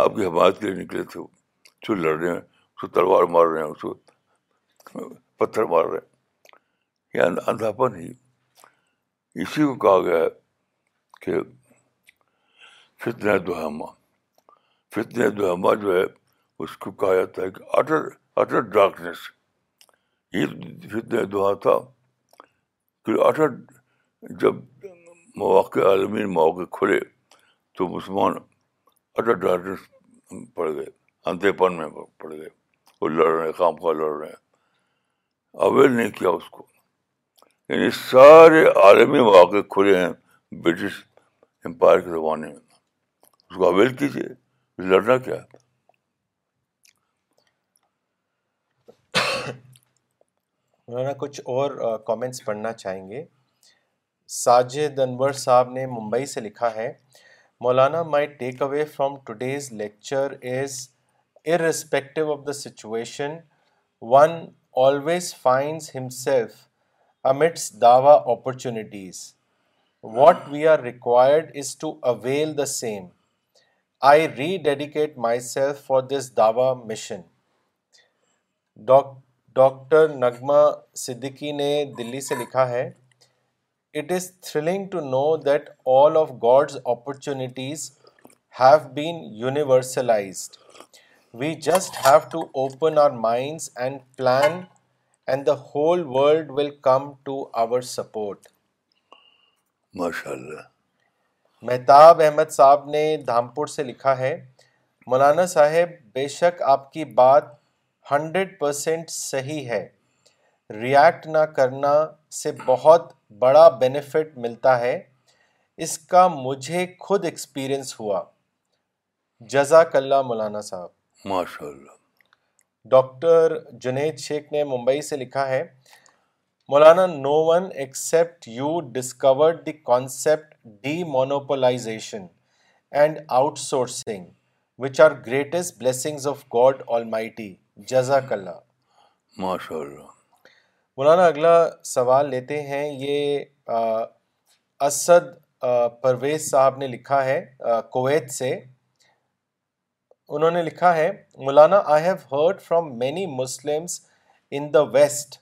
آپ کی حمایت کے لیے نکلے تھے وہ سب لڑ رہے ہیں اس کو تلوار مار رہے ہیں اس کو پتھر مار رہے ہیں یہ یعنی اندھاپن ہی اسی کو کہا گیا ہے کہ فتنہ دہما فتن دہما جو ہے اس کو کہا جاتا ہے کہ اٹر اٹر ڈارکنیس یہ فتن دعا تھا کہ اٹر جب مواقع عالمین مواقع کھلے تو مسلمان اٹر ڈارکنیس پڑ گئے اندھے پن میں پڑ گئے وہ لڑ رہے ہیں خام خواہ لڑ رہے ہیں اویل نہیں کیا اس کو یعنی سارے عالمی مواقع کھلے ہیں برٹش امپائر کے زمانے میں اس کو اویل کیجیے لڑنا کیا ہے کچھ اور کامنٹس پڑھنا چاہیں گے ساجد انور صاحب نے ممبئی سے لکھا ہے Maulana my takeaway from today's lecture is are of the situation one always finds himself amidst Dawa opportunities what we are required is to avail the same I rededicate myself for this Dawa mission doctor نغمہ صدیقی نے دلی سے لکھا ہے it is thrilling to know that all of God's opportunities have been universalized we just have to open our minds and plan and the whole world will come to our support ماشاء اللہ مہتاب احمد صاحب نے دھامپور سے لکھا ہے مولانا صاحب بے شک آپ کی بات ہنڈریڈ پرسینٹ صحیح ہے ریاکٹ نہ کرنا سے بہت بڑا بینیفٹ ملتا ہے اس کا مجھے خود ایکسپیرئنس ہوا جزاک اللہ مولانا صاحب ماشاء اللہ ڈاکٹر جنید شیخ نے ممبئی سے لکھا ہے Maulana no one except you discovered the concept demonopolization and outsourcing which are greatest blessings of God almighty جزاک اللہ ماشاء اللہ مولانا اگلا سوال لیتے ہیں یہ اسد پرویز صاحب نے لکھا ہے کویت سے انہوں نے لکھا ہے Maulana I have heard from many Muslim in the West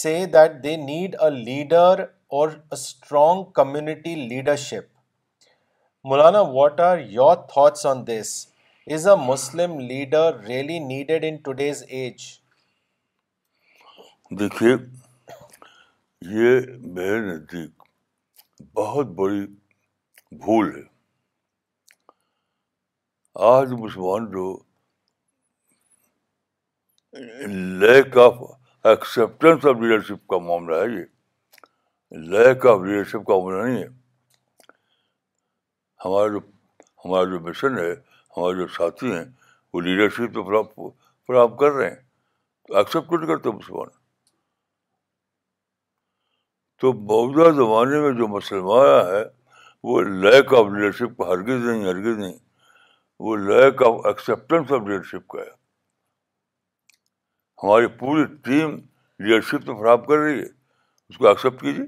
سے that they need a leader or strong community leadership Maulana what are your thoughts on this is a Muslim leader really needed in today's age دیکھیے یہ میرے نزدیک بہت بڑی بھول ہے آج مسلمان جو lack of acceptance of leadership کا معاملہ ہے یہ لیک آف لیڈرشپ کا معاملہ نہیں ہے ہمارا جو ہمارا جو مشن ہے ہمارے جو ساتھی ہیں وہ لیڈرشپ تو فراہم فراہم کر رہے ہیں تو ایکسیپٹ نہیں کرتے مسلمان تو موجودہ زمانے میں جو مسلمان ہے وہ لیک آف لیڈرشپ ہرگز نہیں ہرگز نہیں وہ lack of acceptance of leadership کا ہے ہماری پوری ٹیم لیڈرشپ تو خراب کر رہی ہے اس کو ایکسیپٹ کیجیے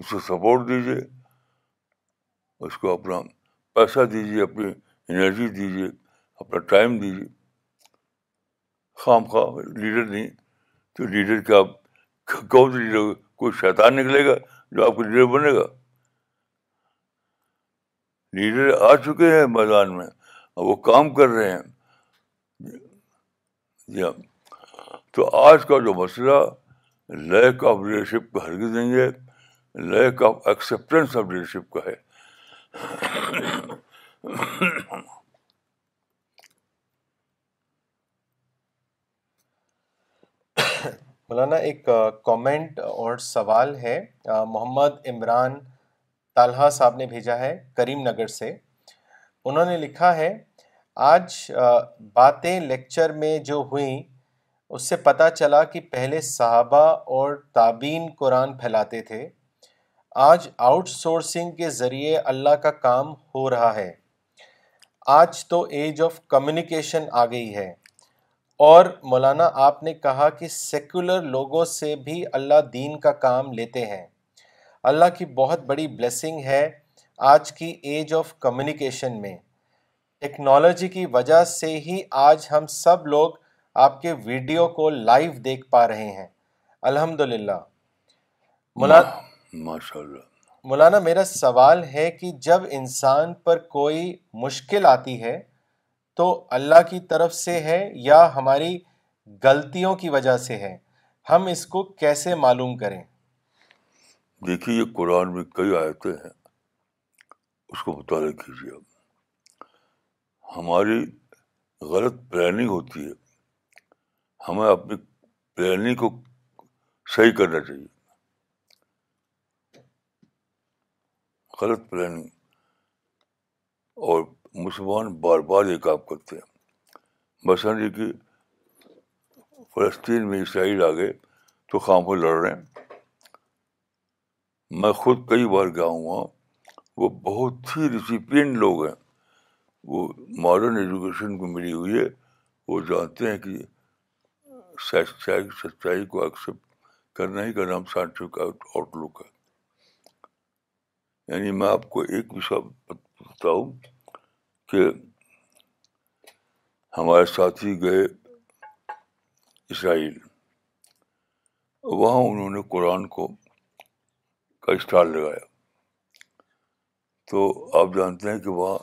اس کو سپورٹ دیجیے اس کو اپنا پیسہ دیجیے اپنی انرجی دیجیے اپنا ٹائم دیجیے خام خواہ لیڈر نہیں تو لیڈر کیا کوئی شیطان نکلے گا جو آپ کو لیڈر بنے گا لیڈر آ چکے ہیں میدان میں اور وہ کام کر رہے ہیں جی ہاں تو آج کا جو مسئلہ لیک آف لیڈرشپ کا ہرگز نہیں ہے lack of acceptance of leadership کا ہے مولانا ایک کامنٹ اور سوال ہے محمد عمران طالحہ صاحب نے بھیجا ہے کریم نگر سے انہوں نے لکھا ہے آج باتیں لیکچر میں جو ہوئیں اس سے پتہ چلا کہ پہلے صحابہ اور تابین قرآن پھیلاتے تھے آج آؤٹ سورسنگ کے ذریعے اللہ کا کام ہو رہا ہے آج تو ایج آف کمیونیکیشن آ گئی ہے اور مولانا آپ نے کہا کہ سیکولر لوگوں سے بھی اللہ دین کا کام لیتے ہیں اللہ کی بہت بڑی بلیسنگ ہے آج کی ایج آف کمیونیکیشن میں ٹیکنالوجی کی وجہ سے ہی آج ہم سب لوگ آپ کے ویڈیو کو لائیو دیکھ پا رہے ہیں الحمد للہ مولانا ماشاء اللہ مولانا میرا سوال ہے کہ جب انسان پر کوئی مشکل آتی ہے تو اللہ کی طرف سے ہے یا ہماری غلطیوں کی وجہ سے ہے ہم اس کو کیسے معلوم کریں دیکھیے یہ قرآن میں کئی آیتیں ہیں اس کو مطالعہ کیجیے آپ ہماری غلط پلاننگ ہوتی ہے ہمیں اپنی پلاننگ کو صحیح کرنا چاہیے غلط پلاننگ اور مسلمان بار بار یہ کام کرتے ہیں مثلاً یہ کہ فلسطین میں اسرائیل آ گئے تو خام پہ لڑ رہے ہیں میں خود کئی بار گیا ہوں وہاں وہ بہت ہی ریسیپینٹ لوگ ہیں وہ ماڈرن ایجوکیشن کو ملی ہوئی ہے وہ جانتے ہیں کہ سچائی کو ایکسیپٹ کرنا ہی کا نام سائنٹیفک آؤٹ آؤٹ لک ہے یعنی میں آپ کو ایک بھی ہوں کہ ہمارے ساتھی گئے اسرائیل وہاں انہوں نے قرآن کو کا اسٹال لگایا تو آپ جانتے ہیں کہ وہاں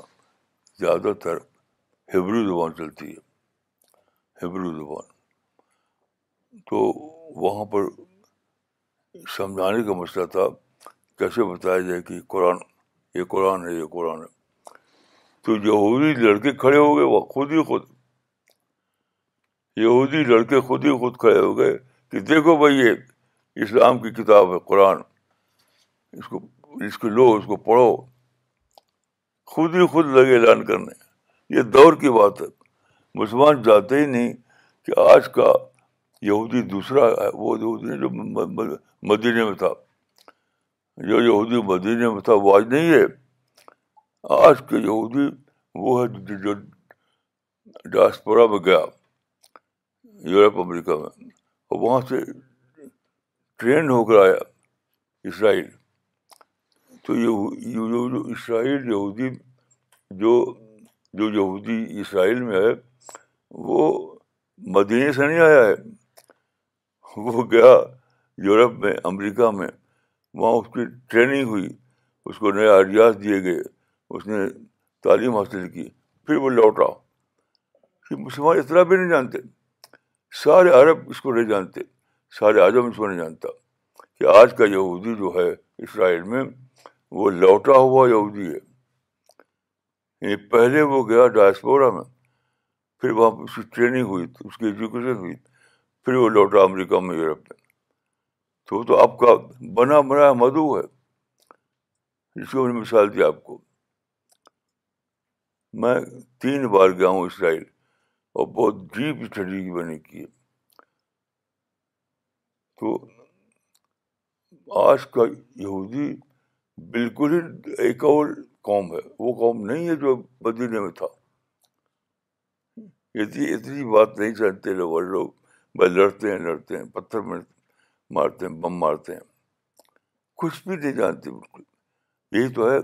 زیادہ تر ہبرو زبان چلتی ہے ہیبرو زبان تو وہاں پر سمجھانے کا مسئلہ تھا کیسے بتایا جائے کہ قرآن یہ قرآن ہے یہ قرآن ہے تو یہودی لڑکے کھڑے ہو گئے وہ خود ہی خود یہودی لڑکے خود ہی خود کھڑے ہو گئے کہ دیکھو بھائی یہ اسلام کی کتاب ہے قرآن اس کو اس کو لو اس کو پڑھو خود ہی خود لگے اعلان کرنے یہ دور کی بات ہے مسلمان جاتے ہی نہیں کہ آج کا یہودی دوسرا ہے وہ یہودی جو مدینے میں تھا جو یہودی مدینے میں تھا وہ آج نہیں ہے آج کے یہودی وہ ہے جو ڈاسپورا میں گیا یورپ امریکہ میں اور وہاں سے ٹرینڈ ہو کر آیا اسرائیل تو یہ جو اسرائیل یہودی جو جو یہودی اسرائیل میں ہے وہ مدینے سے نہیں آیا ہے وہ گیا یورپ میں امریکہ میں وہاں اس کی ٹریننگ ہوئی اس کو نئے آئیڈیاز دیے گئے اس نے تعلیم حاصل کی پھر وہ لوٹا کہ مسلمان اتنا بھی نہیں جانتے سارے عرب اس کو نہیں جانتے سارے اعظم اس کو نہیں جانتا کہ آج کا یہودی جو ہے اسرائیل میں وہ لوٹا ہوا یہودی ہے یعنی پہلے وہ گیا ڈائسپورا میں پھر وہاں پہ اس کی ٹریننگ ہوئی اس کی ایجوکیشن ہوئی پھر وہ لوٹا امریکہ میں یورپ میں تو وہ تو آپ کا بنا بنا مدعو ہے جس کو میں نے مثال دی آپ کو میں تین بار گیا ہوں اسرائیل اور بہت ڈیپ اسٹڈی بنی کی ہے تو آج کا یہودی بالکل ہی ایک اور قوم ہے وہ قوم نہیں ہے جو مدینے میں تھا اتنی اتنی بات نہیں سمجھتے لوگ لوگ بھائی لڑتے ہیں لڑتے ہیں پتھر میں مارتے ہیں بم مارتے ہیں کچھ بھی نہیں جانتے بالکل یہی تو ہے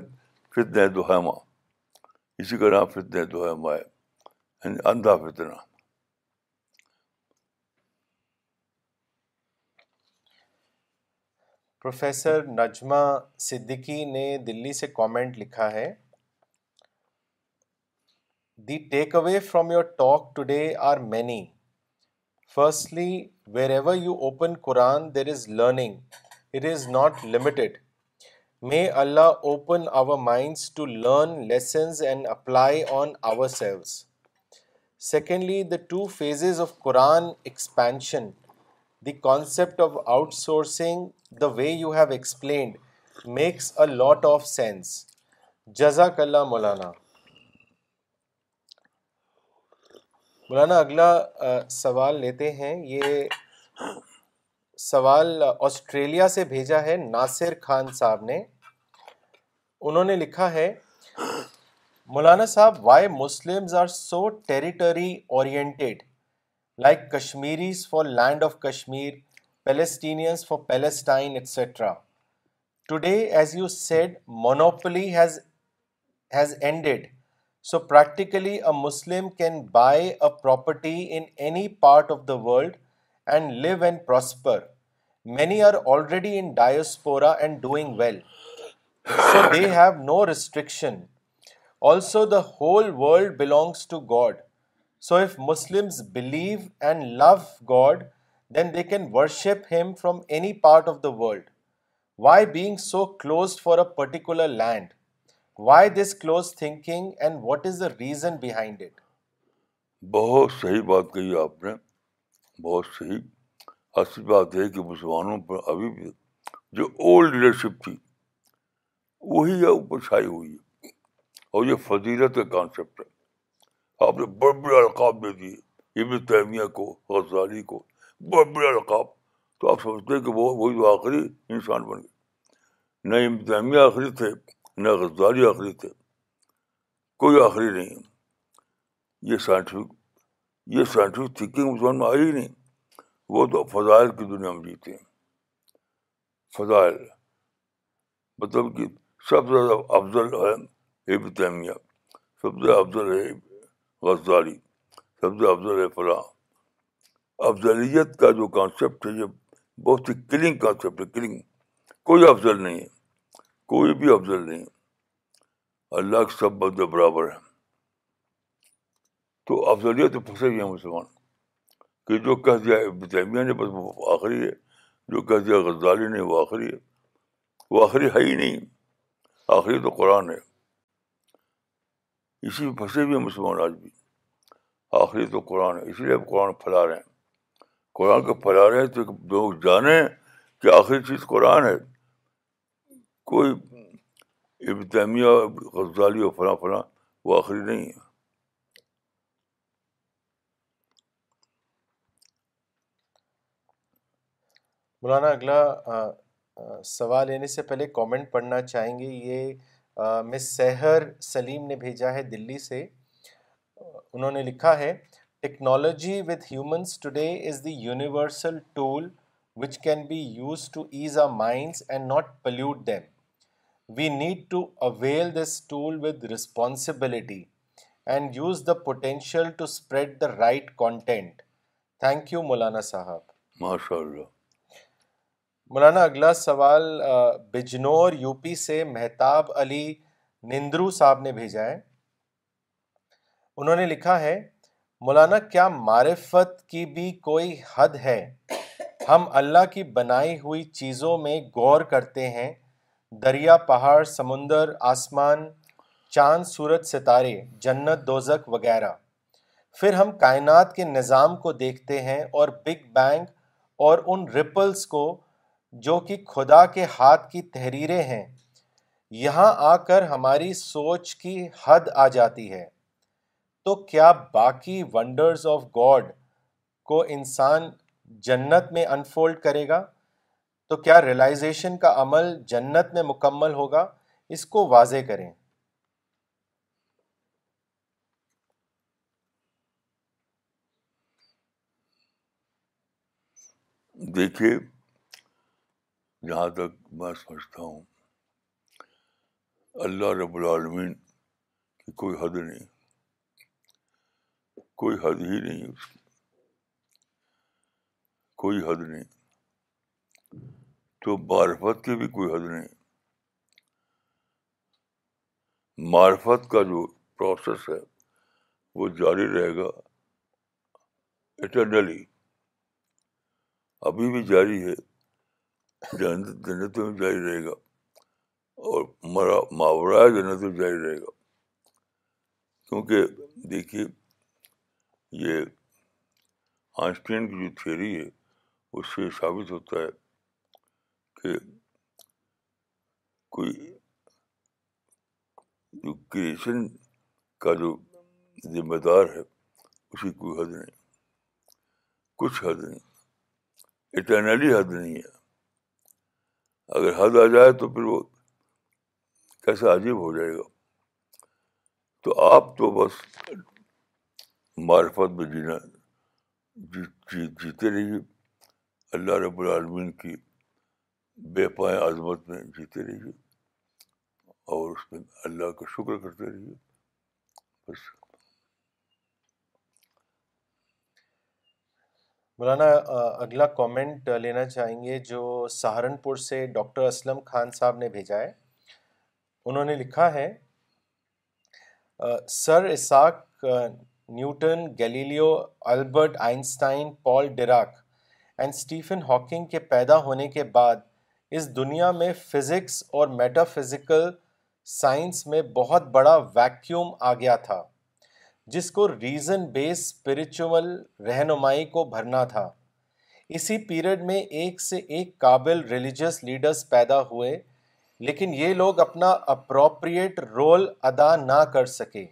فتنہ دہما اسی کا نام فتنہ دہما ہے یعنی اندھا فتنہ پروفیسر نجمہ صدیقی نے دلی سے کامنٹ لکھا ہے the takeaway from your talk today are many firstly wherever you open Quran there is learning it is not limited may Allah open our minds to learn lessons and apply on ourselves secondly the two phases of Quran expansion the concept of outsourcing the way you have explained makes a lot of sense جزاک اللہ مولانا مولانا اگلا سوال لیتے ہیں یہ سوال Australia سے بھیجا ہے ناصر خان صاحب نے انہوں نے لکھا ہے مولانا صاحب why Muslims are so territory oriented like Kashmiris for land of Kashmir, Palestinians for Palestine, etc. Today, as you said, monopoly has ended. So practically a Muslim can buy a property in any part of the world and live and prosper. Many are already in diaspora and doing well. So they have no restriction. Also, the whole world belongs to God. So if Muslim blue and love God then they can worship him from any part of the world why being so close for a particular land why this close thinking and what is the reason behind it بہت صحیح بات کہی آپ نے بہت صحیح اصل بات ہے کہ مسلمانوں پر ابھی بھی جو اولڈ لیڈرشپ تھی وہی اوپر چھائی ہوئی ہے اور یہ فضیلت کا کانسیپٹ ہے آپ نے بڑے بڑے القاب دے دیے ابن تیمیہ کو غزالی کو بڑے بڑے القاب تو آپ سمجھتے ہیں کہ وہ وہی جو آخری انسان بن گئے نہ ابن تیمیہ آخری تھے نہ غزالی آخری تھے کوئی آخری نہیں یہ سائنٹیفک یہ سائنٹیفک تھنکنگ اس میں آئی ہی نہیں وہ تو فضائل کی دنیا میں جیتے ہیں فضائل مطلب کہ سب سے زیادہ افضل ہے ابن تیمیہ سب سے افضل ہے غزالی سے افضل فلاں افضلیت کا جو کانسیپٹ ہے یہ بہت ہی کلنگ کانسیپٹ ہے کلنگ کوئی افضل نہیں ہے کوئی بھی افضل نہیں ہے اللہ کے سب بد برابر ہیں تو افضلیت پھنسے گئے مسلمان کہ جو کہہ دیا ابتعمیہ نے بس وہ آخری ہے جو کہہ دیا غزالی نے وہ آخری ہے وہ آخری ہے ہی نہیں آخری تو قرآن ہے اسی میں پھنسے ہوئے ہیں مسلمان آج بھی آخری تو قرآن ہے اسی لیے قرآن پھیلا رہے ہیں قرآن کو پھیلا رہے ہیں تو لوگ جانیں کہ آخری چیز قرآن ہے کوئی ابتدامیہ غزالی اور فلاں فلاں وہ آخری نہیں ہے مولانا آ, سوال لینے سے پہلے کامنٹ پڑھنا چاہیں گے یہ مس سہر سلیم نے بھیجا ہے دلی سے انہوں نے لکھا ہے technology with humans today is universal tool which can be use to ease a minds and not pollute them we need to avail this tool with responsibility and use the potential to spread the right content thank you Maulana صاحب اللہ مولانا اگلا سوال Bijnor U P سے مہتاب علی نندرو صاحب نے بھیجا ہے انہوں نے لکھا ہے مولانا کیا معرفت کی بھی کوئی حد ہے ہم اللہ کی بنائی ہوئی چیزوں میں غور کرتے ہیں دریا پہاڑ سمندر آسمان چاند سورج ستارے جنت دوزک وغیرہ پھر ہم کائنات کے نظام کو دیکھتے ہیں اور بگ بینگ اور ان رپلز کو جو کہ خدا کے ہاتھ کی تحریریں ہیں یہاں آ کر ہماری سوچ کی حد آ جاتی ہے تو کیا باقی ونڈرز آف گاڈ کو انسان جنت میں انفولڈ کرے گا تو کیا ریلائزیشن کا عمل جنت میں مکمل ہوگا اس کو واضح کریں دیکھیے جہاں تک میں سمجھتا ہوں اللہ رب العالمین کی کوئی حد نہیں کوئی حد ہی نہیں اس کی کوئی حد نہیں تو معرفت کی بھی کوئی حد نہیں معرفت کا جو پروسیس ہے وہ جاری رہے گا اٹرنلی ابھی بھی جاری ہے جنت جنت میں جاری رہے گا اور مرا محاورہ جنت میں جاری رہے گا کیونکہ دیکھیے یہ آنسٹین کی جو تھیوری ہے اس سے ثابت ہوتا ہے کہ کوئی جو کریشن کا جو ذمہ دار ہے اسی کوئی حد نہیں کچھ حد نہیں اٹرنلی حد نہیں ہے اگر حد آ جائے تو پھر وہ کیسا عجیب ہو جائے گا تو آپ تو بس معرفت میں جینا جی جی جیتے رہیے اللہ رب العالمین کی بے پائیں عظمت میں جیتے رہیے اور اس میں اللہ کا شکر کرتے رہیے بس مولانا اگلا کومنٹ لینا چاہیں گے جو سہارنپور سے ڈاکٹر اسلم خان صاحب نے بھیجا ہے انہوں نے لکھا ہے sir Isaac Newton Galileo Albert Einstein Paul Dirac and Stephen Hawking کے پیدا ہونے کے بعد اس دنیا میں فزکس اور میٹا فزیکل سائنس میں بہت بڑا ویکیوم آ گیا تھا جس کو ریزن بیس اسپریچول رہنمائی کو بھرنا تھا اسی پیریڈ میں ایک سے ایک قابل ریلیجس لیڈرس پیدا ہوئے لیکن یہ لوگ اپنا اپروپریٹ رول ادا نہ کر سکے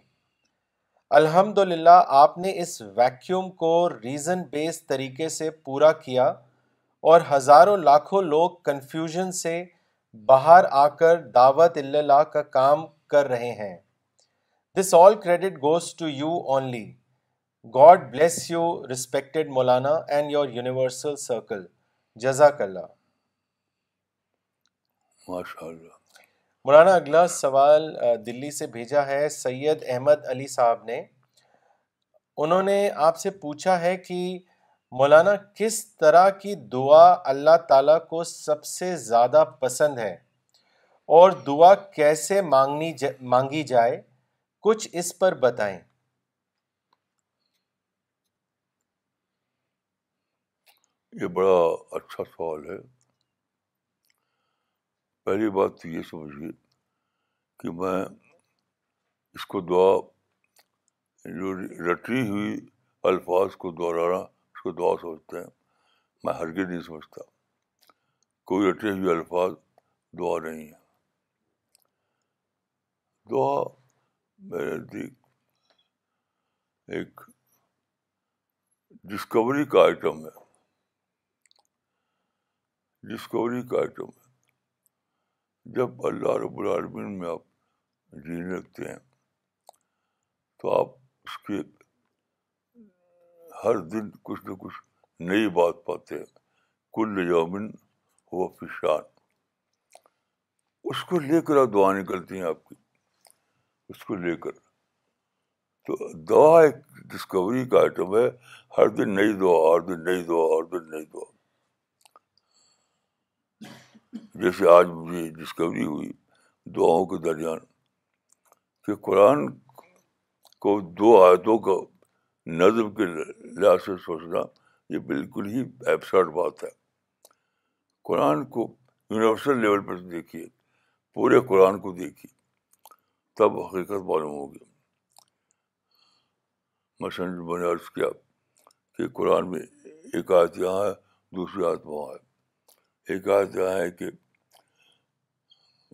الحمد للہ آپ نے اس ویکیوم کو ریزن بیس طریقے سے پورا کیا اور ہزاروں لاکھوں لوگ کنفیوژن سے باہر آ کر دعوت اللہ کا کام کر رہے ہیں this all credit goes to you only God bless you respected Maulana and your universal circle جزاک اللہ مولانا اگلا سوال دلی سے بھیجا ہے سید احمد علی صاحب نے انہوں نے آپ سے پوچھا ہے کہ مولانا کس طرح کی دعا اللہ تعالیٰ کو سب سے زیادہ پسند ہے اور دعا کیسے مانگنی مانگی جائے کچھ اس پر بتائیں یہ بڑا اچھا سوال ہے پہلی بات تو یہ سمجھیے کہ میں اس کو دعا جو رٹی ہوئی الفاظ کو دوہرانا اس کو دعا سمجھتے ہیں میں ہر نہیں سمجھتا کوئی رٹے ہوئے الفاظ دعا نہیں ہے دعا میرے نزدیک ایک ڈسکوری کا آئٹم ہے ڈسکوری کا آئٹم ہے جب اللہ رب العالمین میں آپ جینے لگتے ہیں تو آپ اس کے ہر دن کچھ نہ کچھ نئی بات پاتے ہیں کل یومن ہوا فشان اس کو لے کر آپ دعا نکلتی ہیں آپ کی اس کو لے کر تو دعا ایک ڈسکوری کا آئٹم ہے ہر دن نئی دعا ہر دن نئی دعا ہر دن نئی دعا جیسے آج مجھے ڈسکوری ہوئی دعاؤں کے درمیان کہ قرآن کو دو آیتوں کا نظم کے لحاظ سے سوچنا یہ بالکل ہی ایبسرڈ بات ہے قرآن کو یونیورسل لیول پر دیکھیے پورے قرآن کو دیکھیے تب حقیقت معلوم ہوگی مثلاً میں نے عرض کیا کہ قرآن میں ایک آیت یہاں ہے دوسری آیت وہاں ہے ایک آیت یہاں ہے کہ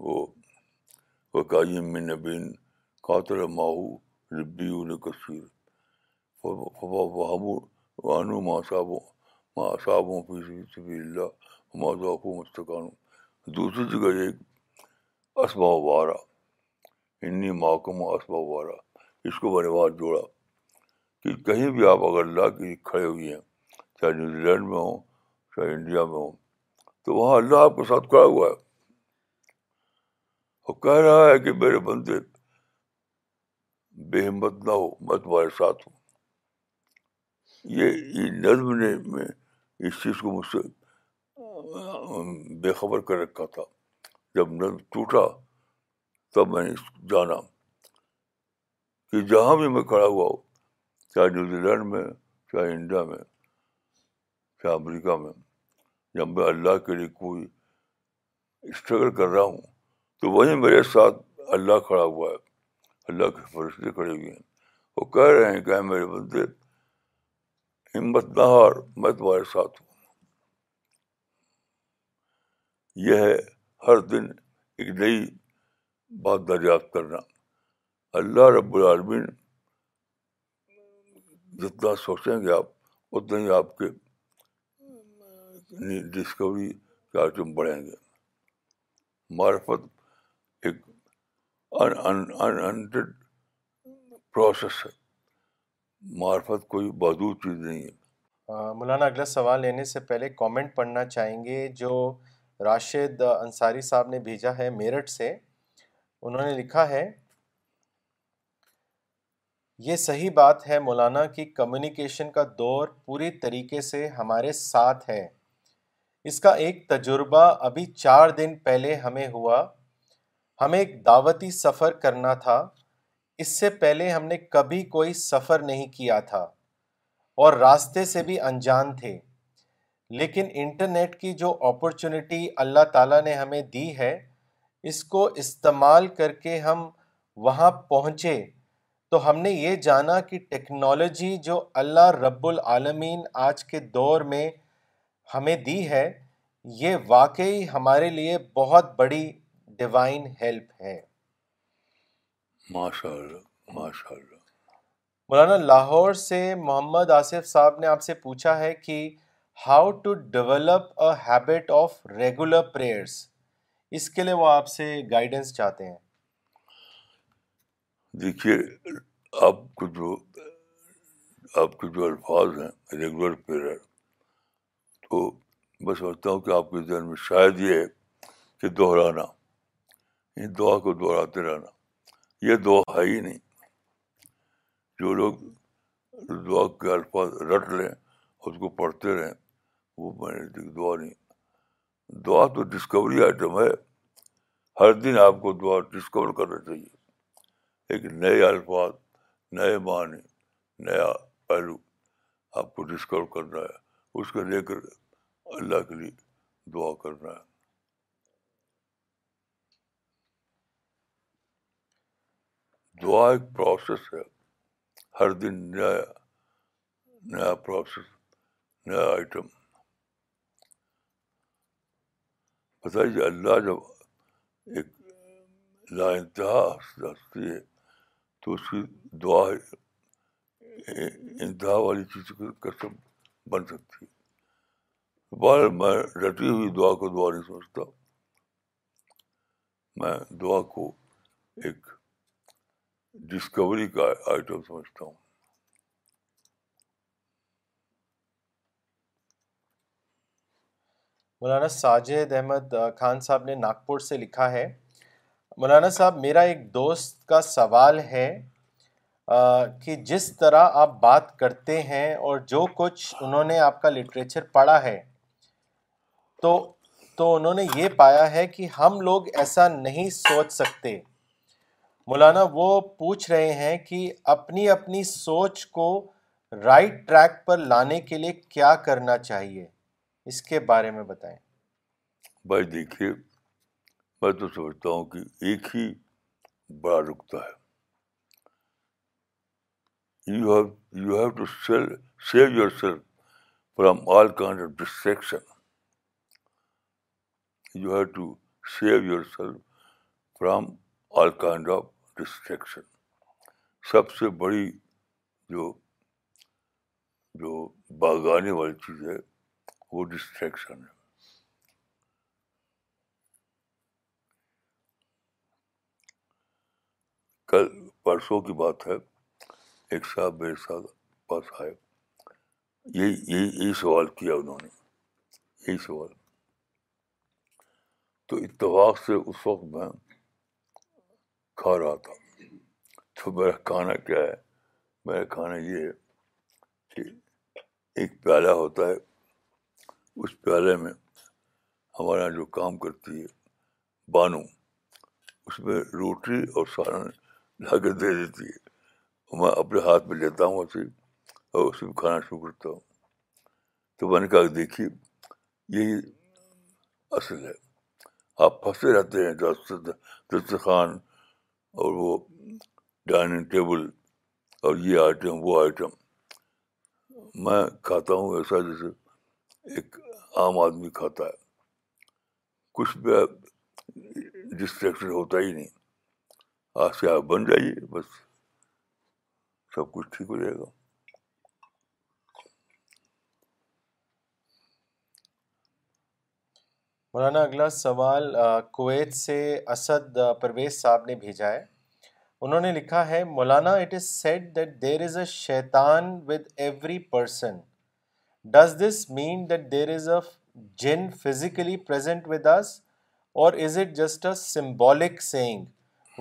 وہ میں نبین قاتل ماہو لبی کثیر بہبو بہانو مَ صحابوں فی سبی اللہ ماضو مستقان دوسری جگہ ایک اسبا وارہ انی محکم و اسبا وارا اس کو میں نے وہاں جوڑا کہ کہیں بھی آپ اگر اللہ کے کھڑے ہوئے ہیں چاہے نیوزی لینڈ میں ہوں چاہے انڈیا میں ہوں تو وہاں اللہ آپ کے ساتھ کھڑا ہوا ہے اور کہہ رہا ہے کہ میرے بندے بے ہمت نہ ہو میں تمہارے ساتھ ہوں یہ نظم نے میں اس چیز کو مجھ سے بے خبر کر رکھا تھا جب نظم ٹوٹا تب میں نے جانا کہ جہاں بھی میں کھڑا ہوا ہوں چاہے نیوزی لینڈ میں چاہے انڈیا میں چاہے امریکہ میں جب میں اللہ کے لیے کوئی اسٹرگل کر رہا ہوں تو وہیں میرے ساتھ اللہ کھڑا ہوا ہے اللہ کی فرشتے کھڑے ہوئے ہیں وہ کہہ رہے ہیں کہ میرے بندے ہمت نہ ہار میں تمہارے ساتھ ہوں یہ ہے ہر دن ایک نئی بات دریافت کرنا اللہ رب العالمین جتنا سوچیں گے آپ اتنا ہی آپ کے ڈسکوری کے آئٹم بڑھیں گے معرفت ایک انٹڈ پروسیس ہے معرفت کوئی بہادر چیز نہیں ہے مولانا اگلا سوال لینے سے پہلے کامنٹ پڑھنا چاہیں گے جو راشد انصاری صاحب نے بھیجا ہے میرٹھ سے انہوں نے لکھا ہے یہ صحیح بات ہے مولانا کہ کمیونیکیشن کا دور پوری طریقے سے ہمارے ساتھ ہے اس کا ایک تجربہ ابھی چار دن پہلے ہمیں ہوا ہمیں ایک دعوتی سفر کرنا تھا اس سے پہلے ہم نے کبھی کوئی سفر نہیں کیا تھا اور راستے سے بھی انجان تھے لیکن انٹرنیٹ کی جو اپرچونٹی اللہ تعالیٰ نے ہمیں دی ہے اس کو استعمال کر کے ہم وہاں پہنچے تو ہم نے یہ جانا کہ ٹیکنالوجی جو اللہ رب العالمین آج کے دور میں ہمیں دی ہے یہ واقعی ہمارے لیے بہت بڑی ڈیوائن ہیلپ ہے مولانا لاہور سے محمد آصف صاحب نے آپ سے پوچھا ہے کہ how to develop a habit of regular prayers اس کے لیے وہ آپ سے گائیڈنس چاہتے ہیں دیکھیے آپ کو جو آپ کے جو الفاظ ہیں ریگولر پیرر تو میں سمجھتا ہوں کہ آپ کے ذہن میں شاید یہ ہے کہ دہرانا دعا کو دہراتے رہنا یہ دعا ہے ہی نہیں جو لوگ دعا کے الفاظ رٹ لیں اس کو پڑھتے رہیں وہ میں نے دعا نہیں دعا تو ڈسکوری آئٹم ہے ہر دن آپ کو دعا ڈسکور کرنا چاہیے ایک نئے الفاظ نئے معنی نیا پہلو آپ کو ڈسکور کرنا ہے اس کو لے کر اللہ کے لیے دعا کرنا ہے دعا ایک پروسیس ہے ہر دن نیا نیا پروسیس نیا آئٹم بتائیے جی اللہ جب ایک لا انتہا ہے تو اس کی دعا انتہا والی چیز کی قسم بن سکتی ہے بار میں رٹی ہوئی دعا کو دعا نہیں سمجھتا میں دعا کو ایک ڈسکوری کا آئٹم سمجھتا ہوں مولانا ساجد احمد خان صاحب نے ناگپور سے لکھا ہے مولانا صاحب میرا ایک دوست کا سوال ہے کہ جس طرح آپ بات کرتے ہیں اور جو کچھ انہوں نے آپ کا لٹریچر پڑھا ہے تو تو انہوں نے یہ پایا ہے کہ ہم لوگ ایسا نہیں سوچ سکتے مولانا وہ پوچھ رہے ہیں کہ اپنی اپنی سوچ کو رائٹ ٹریک پر لانے کے لیے کیا کرنا چاہیے اس کے بارے میں بتائیں بھائی دیکھیے میں تو سمجھتا ہوں کہ ایک ہی بڑا رکتا ہے you have you have to cell save yourself from all kind of distraction you have to save yourself from all kind of distraction سب سے بڑی جو جو باغانے والی چیز ہے وہ ڈسٹریکشن ہے کل پرسوں کی بات ہے ایک صاحب میرے ساتھ پاس آئے یہی یہی یہی سوال کیا انہوں نے یہی سوال تو اتفاق سے اس وقت میں کھا رہا تھا تو میرا کھانا کیا ہے میرا کھانا یہ ہے کہ ایک پیالہ ہوتا ہے اس پیالے میں ہمارا جو کام کرتی ہے بانو اس میں روٹی اور سالن لا کے دے دیتی ہے اور میں اپنے ہاتھ میں لیتا ہوں اسے اور اسی میں کھانا شروع کرتا ہوں تو میں نے کہا کہ دیکھیے یہی اصل ہے آپ پھنسے رہتے ہیں دسترخوان اور وہ ڈائننگ ٹیبل اور یہ آئٹم وہ آئٹم میں کھاتا ہوں ایسا جیسے ایک عام آدمی کھاتا ہے کچھ بھی ڈسٹریکشن ہوتا ہی نہیں آپ سے آپ بن جائیے بس سب کچھ ٹھیک ہو جائے گا مولانا اگلا سوال کویت سے اسد پرویز صاحب نے بھیجا ہے انہوں نے لکھا ہے Maulana it is said that there is a شیطان with every person does this mean that there is a جن physically present with us or is it just a symbolic thing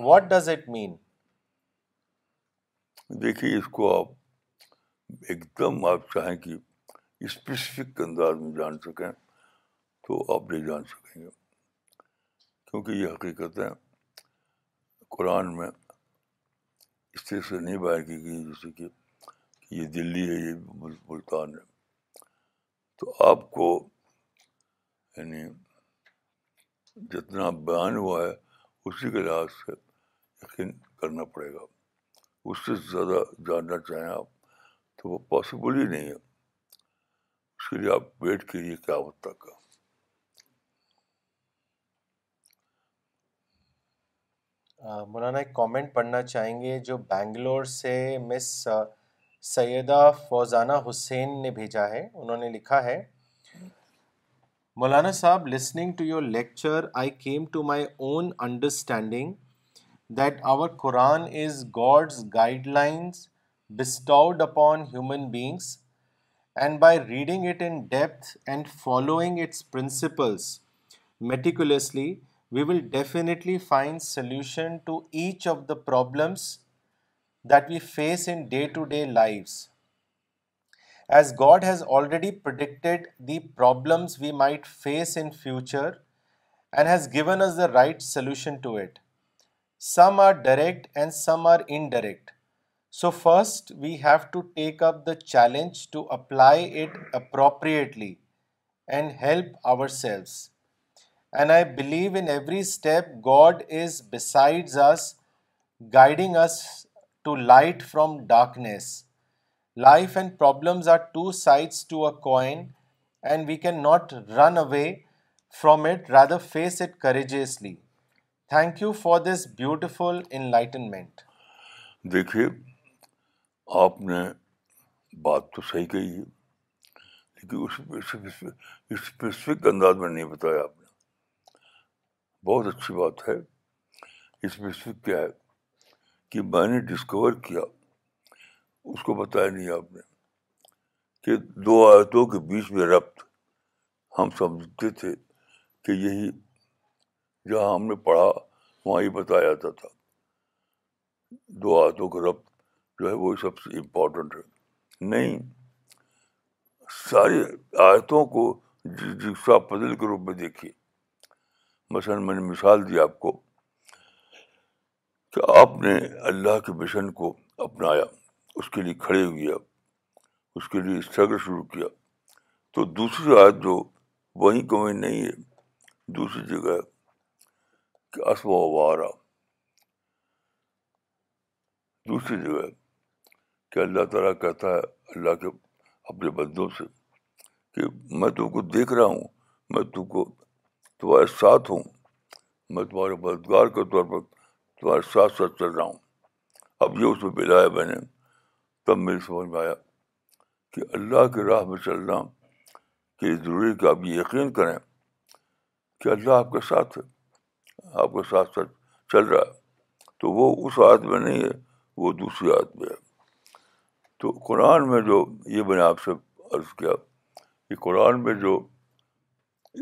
what does it mean دیکھیے اس کو آپ ایک دم آپ چاہیں کہ اسپیسیفک انداز میں جان سکیں تو آپ نہیں جان سکیں گے کیونکہ یہ حقیقتیں قرآن میں اس طرح سے نہیں بیان کی گئی جیسے کہ یہ دلی ہے یہ ملتان ہے تو آپ کو یعنی جتنا بیان ہوا ہے اسی کے لحاظ سے یقین کرنا پڑے گا اس سے زیادہ جاننا چاہیں آپ تو وہ پاسبل ہی نہیں ہے اس کے لیے آپ ویٹ کیجیے کیا ہوتا مولانا ایک کامنٹ پڑھنا چاہیں گے جو بینگلور سے مس سیدہ فوزانہ حسین نے بھیجا ہے انہوں نے لکھا ہے مولانا صاحب listening to your lecture I came to my own understanding that our Quran is God's guidelines bestowed upon human beings and by reading it in depth and following its principles meticulously we will definitely find solution to each of the problems that we face in day-to-day lives. As God has already predicted the problems we might face in future and has given us the right solution to it. Some are direct and some are indirect. So first, we have to take up the challenge to apply it appropriately and help ourselves. And I believe in every step, God is besides us, guiding us to light from darkness life and problems are two two sides a coin and we can not run away from it it rather face courageously thank you for this beautiful enlightenment دیکھیے آپ نے بات تو صحیح کہی ہے لیکن اس specific انداز میں نہیں بتایا آپ نے بہت اچھی بات ہے اسپیسیفک کیا ہے کہ میں نے ڈسکور کیا اس کو بتایا نہیں آپ نے کہ دو آیتوں کے بیچ میں ربط ہم سمجھتے تھے کہ یہی جہاں ہم نے پڑھا وہاں ہی بتایا جاتا تھا دو آیتوں کا ربط جو ہے وہی سب سے امپورٹنٹ ہے نہیں ساری آیتوں کو جگسا پدل کے روپ میں دیکھیے مثلاً میں نے مثال دی آپ کو کہ آپ نے اللہ کے مشن کو اپنایا اس کے لیے کھڑے ہوئے آپ اس کے لیے اسٹرگل شروع کیا تو دوسری رات جو وہیں کوئی نہیں ہے دوسری جگہ کہ اصو وارا دوسری جگہ کہ اللہ تعالیٰ کہتا ہے اللہ کے اپنے بندوں سے کہ میں تم کو دیکھ رہا ہوں میں تم کو تمہارے ساتھ ہوں میں تمہارے مددگار کے طور پر تمہارے ساتھ ساتھ چل رہا ہوں اب یہ اس میں بلا نے تب میری سمجھ میں آیا کہ اللہ کی راہ میں چل رہا کہ ضروری کہ آپ یہ یقین کریں کہ اللہ آپ کے ساتھ آپ کے ساتھ ساتھ چل رہا ہے تو وہ اس آیت میں نہیں ہے وہ دوسری آیت میں ہے تو قرآن میں جو یہ میں نے آپ سے عرض کیا کہ قرآن میں جو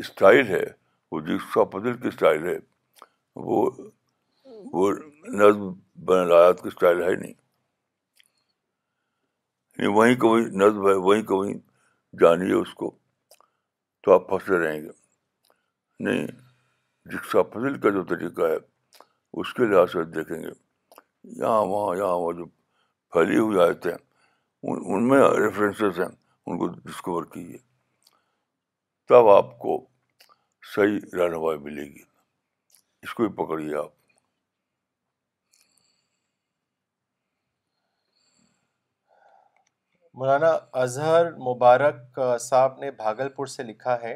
اسٹائل ہے وہ جیسا پدل کی اسٹائل ہے وہ وہ نظم بنرایات کا اسٹائل ہے نہیں یعنی وہیں وہیں نظم ہے وہیں وہیں جانیے اس کو تو آپ پھنسے رہیں گے نہیں رکشا فضل کا جو طریقہ ہے اس کے لحاظ سے دیکھیں گے یہاں وہاں یہاں وہاں جو پھیلی ہوئی آیتیں ان ان میں ریفرینسز ہیں ان کو ڈسکور کیجیے تب آپ کو صحیح رہنمائی ملے گی اس کو ہی پکڑیے آپ مولانا اظہر مبارک صاحب نے بھاگل پور سے لکھا ہے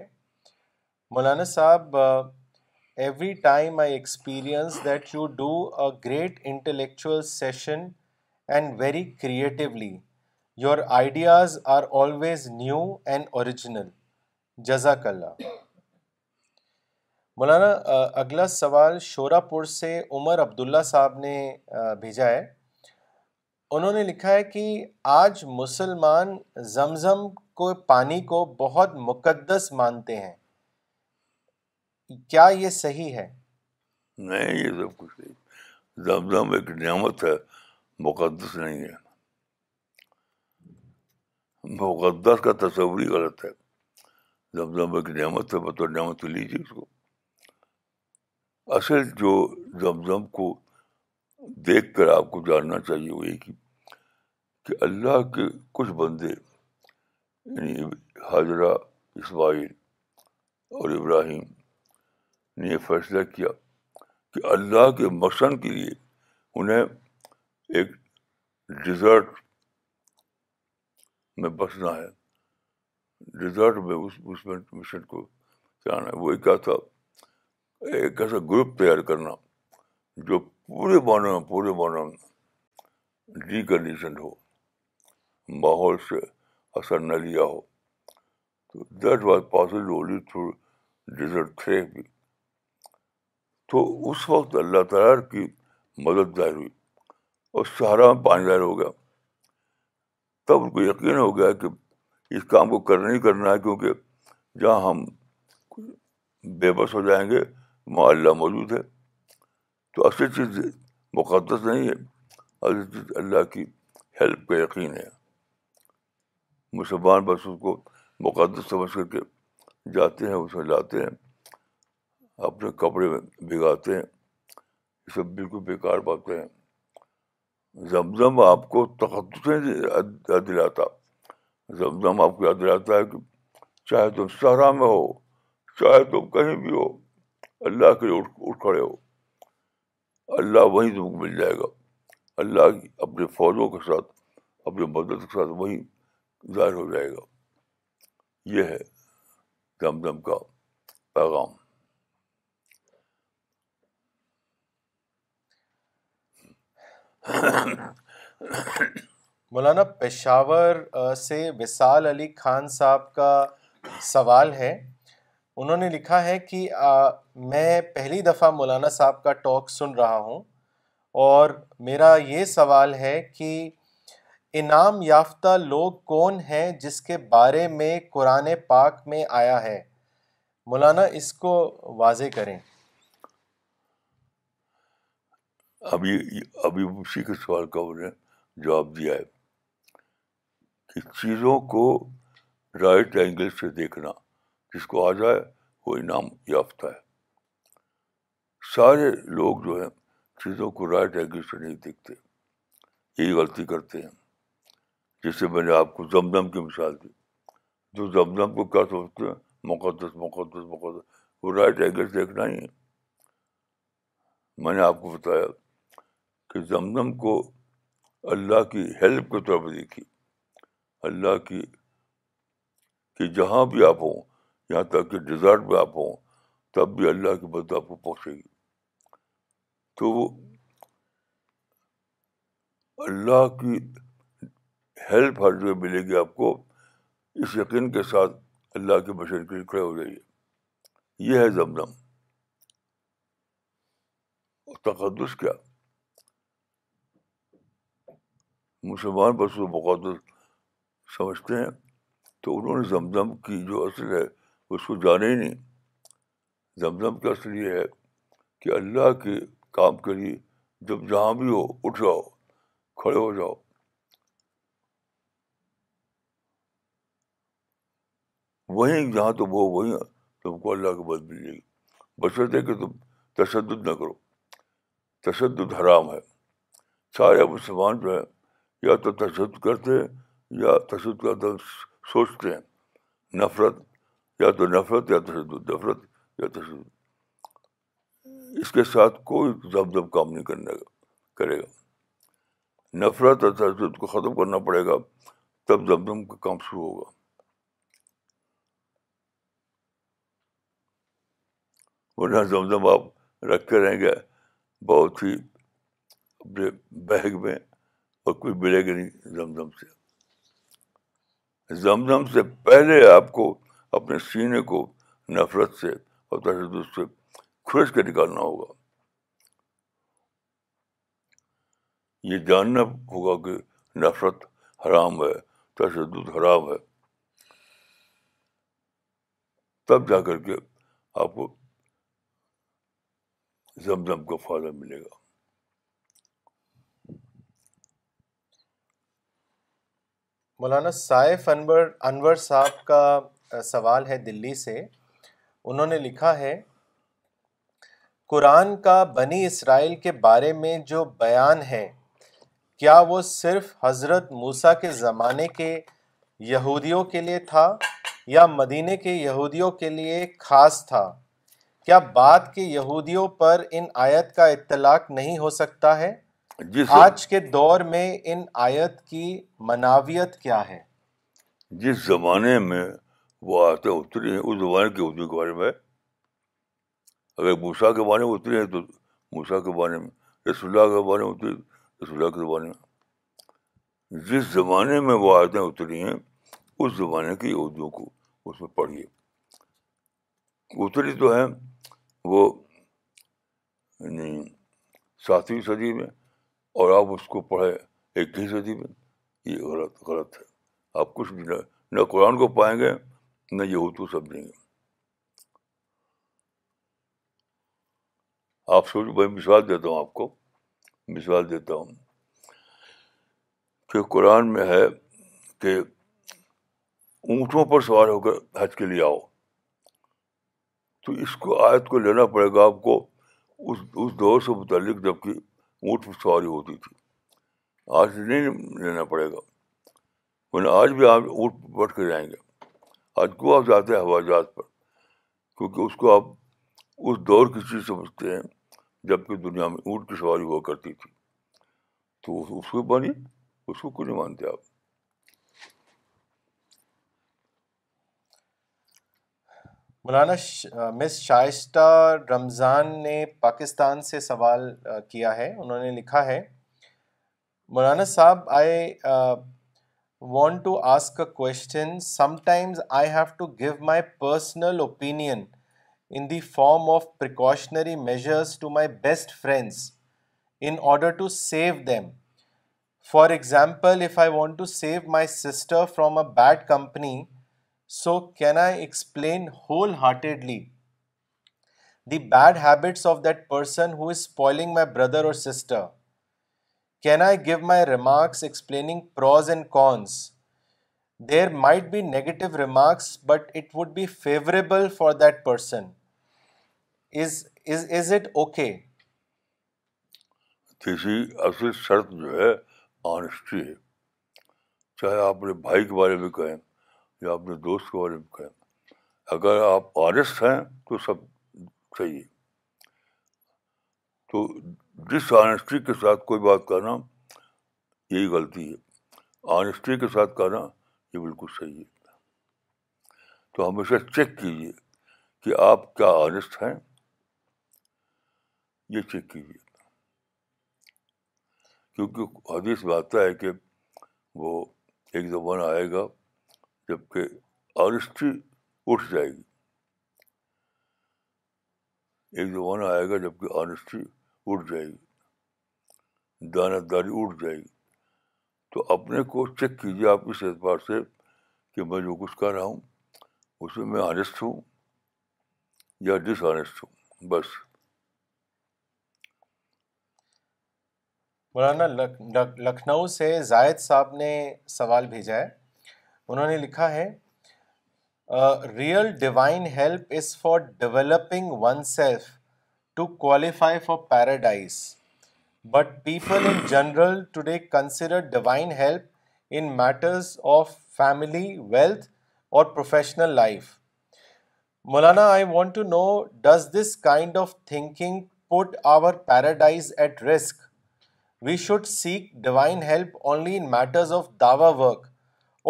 مولانا صاحب every time I experience that you do a great intellectual session and very creatively your ideas are always new and original جزاک اللہ مولانا اگلا سوال شورا پور سے عمر عبداللہ صاحب نے بھیجا ہے انہوں نے لکھا ہے کہ آج مسلمان زمزم کو پانی کو بہت مقدس مانتے ہیں کیا یہ صحیح ہے نہیں یہ سب کچھ نہیں زمزم ایک نعمت ہے مقدس نہیں ہے مقدس کا تصور ہی غلط ہے زمزم ایک نعمت ہے بطور نعمت لیجیے اس کو اصل جو زمزم کو دیکھ کر آپ کو جاننا چاہیے وہ یہ کہ کہ اللہ کے کچھ بندے یعنی حضرہ اسماعیل اور ابراہیم نے یہ فیصلہ کیا کہ اللہ کے مشن کے لیے انہیں ایک ڈیزرٹ میں بسنا ہے ڈیزرٹ میں اس میں مشن کو چلانا ہے وہ کیا تھا ایک ایسا گروپ تیار کرنا جو پورے معنی پورے معنی ڈیکنڈیشن جی ہو ماحول سے اثر نہ لیا ہو تو that was possible through desert تھے بھی تو اس وقت اللہ تعالیٰ کی مدد ظاہر ہوئی اور سہارا میں پانی ظاہر ہو گیا تب ان کو یقین ہو گیا کہ اس کام کو کرنا ہی کرنا ہے کیونکہ جہاں ہم بے بس ہو جائیں گے وہاں اللہ موجود ہے تو اصل چیز مقدس نہیں ہے اصل چیز اللہ کی ہیلپ کا یقین ہے مسلمان بس اس کو مقدس سمجھ کر کے جاتے ہیں اس میں لاتے ہیں اپنے کپڑے میں بھگاتے ہیں یہ سب بالکل بیکار باتیں ہیں زمزم آپ کو تقدسیں یاد دلاتا زمزم آپ کو یاد دلاتا ہے کہ چاہے تم صحرا میں ہو چاہے تم کہیں بھی ہو اللہ کے لیے اٹھ کھڑے ہو اللہ وہیں تم کو مل جائے گا اللہ کی اپنے فوجوں کے ساتھ اپنے مدد کے ساتھ وہیں ظاہر ہو جائے گا یہ ہے کا پیغام مولانا پشاور سے وصال علی خان صاحب کا سوال ہے انہوں نے لکھا ہے کہ میں پہلی دفعہ مولانا صاحب کا ٹاک سن رہا ہوں اور میرا یہ سوال ہے کہ انعام یافتہ لوگ کون ہیں جس کے بارے میں قرآن پاک میں آیا ہے مولانا اس کو واضح کریں ابھی ابھی اسی کے سوال کا انہوں نے جواب دیا ہے کہ چیزوں کو رائٹ اینگل سے دیکھنا جس کو آ جائے وہ انعام یافتہ ہے سارے لوگ جو ہیں چیزوں کو رائٹ اینگل سے نہیں دیکھتے یہی غلطی کرتے ہیں جیسے میں نے آپ کو زمزم کی مثال دی جو زمزم کو کیا سوچتے ہیں مقدس مقدس مقدس وہ رائٹ اینگل دیکھنا ہی ہے میں نے آپ کو بتایا کہ زمزم کو اللہ کی ہیلپ کے طور پر دیکھی اللہ کی کہ جہاں بھی آپ ہوں یہاں تک کہ ڈیزرٹ میں آپ ہوں تب بھی اللہ کی مدد آپ کو پہنچے گی تو وہ اللہ کی ہیلپ ہر جگہ ملے گی آپ کو اس یقین کے ساتھ اللہ کے بشر کے لیے کھڑے ہو جائیے یہ ہے زمزم تقدس کیا مسلمان بس وہ مقدس سمجھتے ہیں تو انہوں نے زمزم کی جو اصل ہے اس کو جانے ہی نہیں زمزم کا اصل یہ ہے کہ اللہ کے کام کے لیے جب جہاں بھی ہو اٹھ جاؤ کھڑے ہو جاؤ وہیں جہاں ہو وہیں تم کو اللہ کے بعد مل جائے گی بشرط ہے کہ تم تشدد نہ کرو تشدد حرام ہے سارے مسلمان جو ہیں یا تو تشدد کرتے ہیں یا تشدد کا دل سوچتے ہیں نفرت یا تو نفرت یا تشدد نفرت یا تشدد اس کے ساتھ کوئی زب دب کام نہیں کرنے گا کرے گا نفرت اور تشدد کو ختم کرنا پڑے گا تب دم کا کام شروع ہوگا ورنہ زمزم دم آپ رکھتے رہیں گے بہت ہی اپنے بیگ میں اور کچھ ملے گا نہیں زمزم دم سے زمزم سے پہلے آپ کو اپنے سینے کو نفرت سے اور تشدد سے کھرچ کے نکالنا ہوگا یہ جاننا ہوگا کہ نفرت حرام ہے تشدد حرام ہے تب جا کر کے آپ کو فائدہ ملے گا مولانا سائف انور انور صاحب کا سوال ہے دلی سے انہوں نے لکھا ہے قرآن کا بنی اسرائیل کے بارے میں جو بیان ہے کیا وہ صرف حضرت موسا کے زمانے کے یہودیوں کے لیے تھا یا مدینے کے یہودیوں کے لیے خاص تھا کیا بعد کے یہودیوں پر ان آیت کا اطلاق نہیں ہو سکتا ہے جی آج کے دور میں ان آیت کی مناویت کیا ہے جس زمانے میں وہ آتے اتری ہیں اس زمانے کے یہودیوں کے بارے میں اگر موسا کے بارے میں اتری ہیں تو موسا کے بارے میں رسول اللہ کے بارے میں اتری رسول اللہ کے بارے میں جس زمانے میں وہ آیتیں اتری ہیں اس زمانے کے یہودیوں کو اس میں پڑھیے اتری تو ہیں وہ یعنی ساتویں صدی میں اور آپ اس کو پڑھیں اکیس صدی میں یہ غلط غلط ہے آپ کچھ بھی نہ قرآن کو پائیں گے نہ یہ اردو سمجھیں گے آپ سوچ بھائی مثال دیتا ہوں آپ کو مثال دیتا ہوں کہ قرآن میں ہے کہ اونٹوں پر سوار ہو کر حج کے لیے آؤ تو اس کو آیت کو لینا پڑے گا آپ کو اس اس دور سے متعلق جب کہ اونٹ پہ سواری ہوتی تھی آج نہیں لینا پڑے گا ورنہ آج بھی آپ اونٹ بیٹھ کے جائیں گے آج کو آپ جاتے ہیں ہوائی جہاز پر کیونکہ اس کو آپ اس دور کی چیز سمجھتے ہیں جب کہ دنیا میں اونٹ کی سواری ہوا کرتی تھی تو اس کو بنی اس کو نہیں مانتے آپ مولانا مس شائستہ رمضان نے پاکستان سے سوال کیا ہے انہوں نے لکھا ہے مولانا صاحب I want to ask a question sometimes I have to give my personal opinion in the form of precautionary measures to my best friends in order to save them for example if I want to save my sister from a bad company so can I explain wholeheartedly the bad give my remarks but it be favourable for ہے چاہے آپ نے کے بارے میں کہیں یا اپنے دوست کے بارے میں کہیں اگر آپ آنےسٹ ہیں تو سب صحیح ہے تو ڈس آنےسٹی کے ساتھ کوئی بات کرنا یہی غلطی ہے آنےسٹی کے ساتھ کہنا یہ بالکل صحیح ہے تو ہمیشہ چیک کیجیے کہ آپ کیا آنےسٹ ہیں یہ چیک کیجیے کیونکہ حدیث آتا ہے کہ وہ ایک زمانہ آئے گا جبکہ آنےسٹی اٹھ جائے گی ایک زمانہ آئے گا جبکہ آنےسٹی اٹھ جائے گی دانت داری اٹھ جائے گی تو اپنے کو چیک کیجیے آپ اس اعتبار سے کہ میں جو کچھ کر رہا ہوں اس میں آنےسٹ ہوں یا ڈس آنےسٹ ہوں بس مولانا لکھنؤ سے زائد صاحب نے سوال بھیجا ہے انہوں نے لکھا ہے real divine help is for developing oneself to qualify for paradise but people in general today divine help in matters of family wealth or professional life Maulana I want to know does this kind of thinking put our paradise at risk we should seek divine help only in matters of Dawa work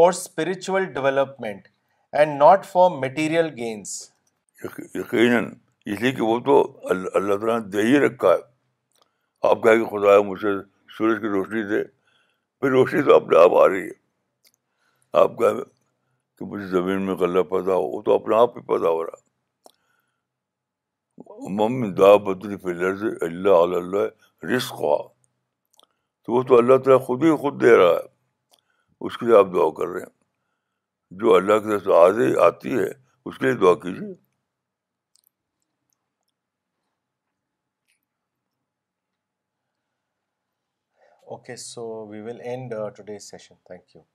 or spiritual development and not for material gains یقیناً اس لیے کہ وہ تو اللہ تعالیٰ نے دے ہی رکھا ہے آپ کہا کہ خدا مجھے سورج کی روشنی دے پھر روشنی تو اپنے آپ آ رہی ہے آپ کہ مجھے زمین میں غلہ پیدا ہو وہ تو اپنے آپ ہی پیدا ہو رہا مم اللہ رسق ہوا تو وہ تو اللہ تعالیٰ خود ہی خود دے رہا ہے اس کے لیے آپ دعا کر رہے ہیں جو اللہ کی طرف آزے آتی ہے اس کے لیے دعا کیجیے okay so we will end today's session thank you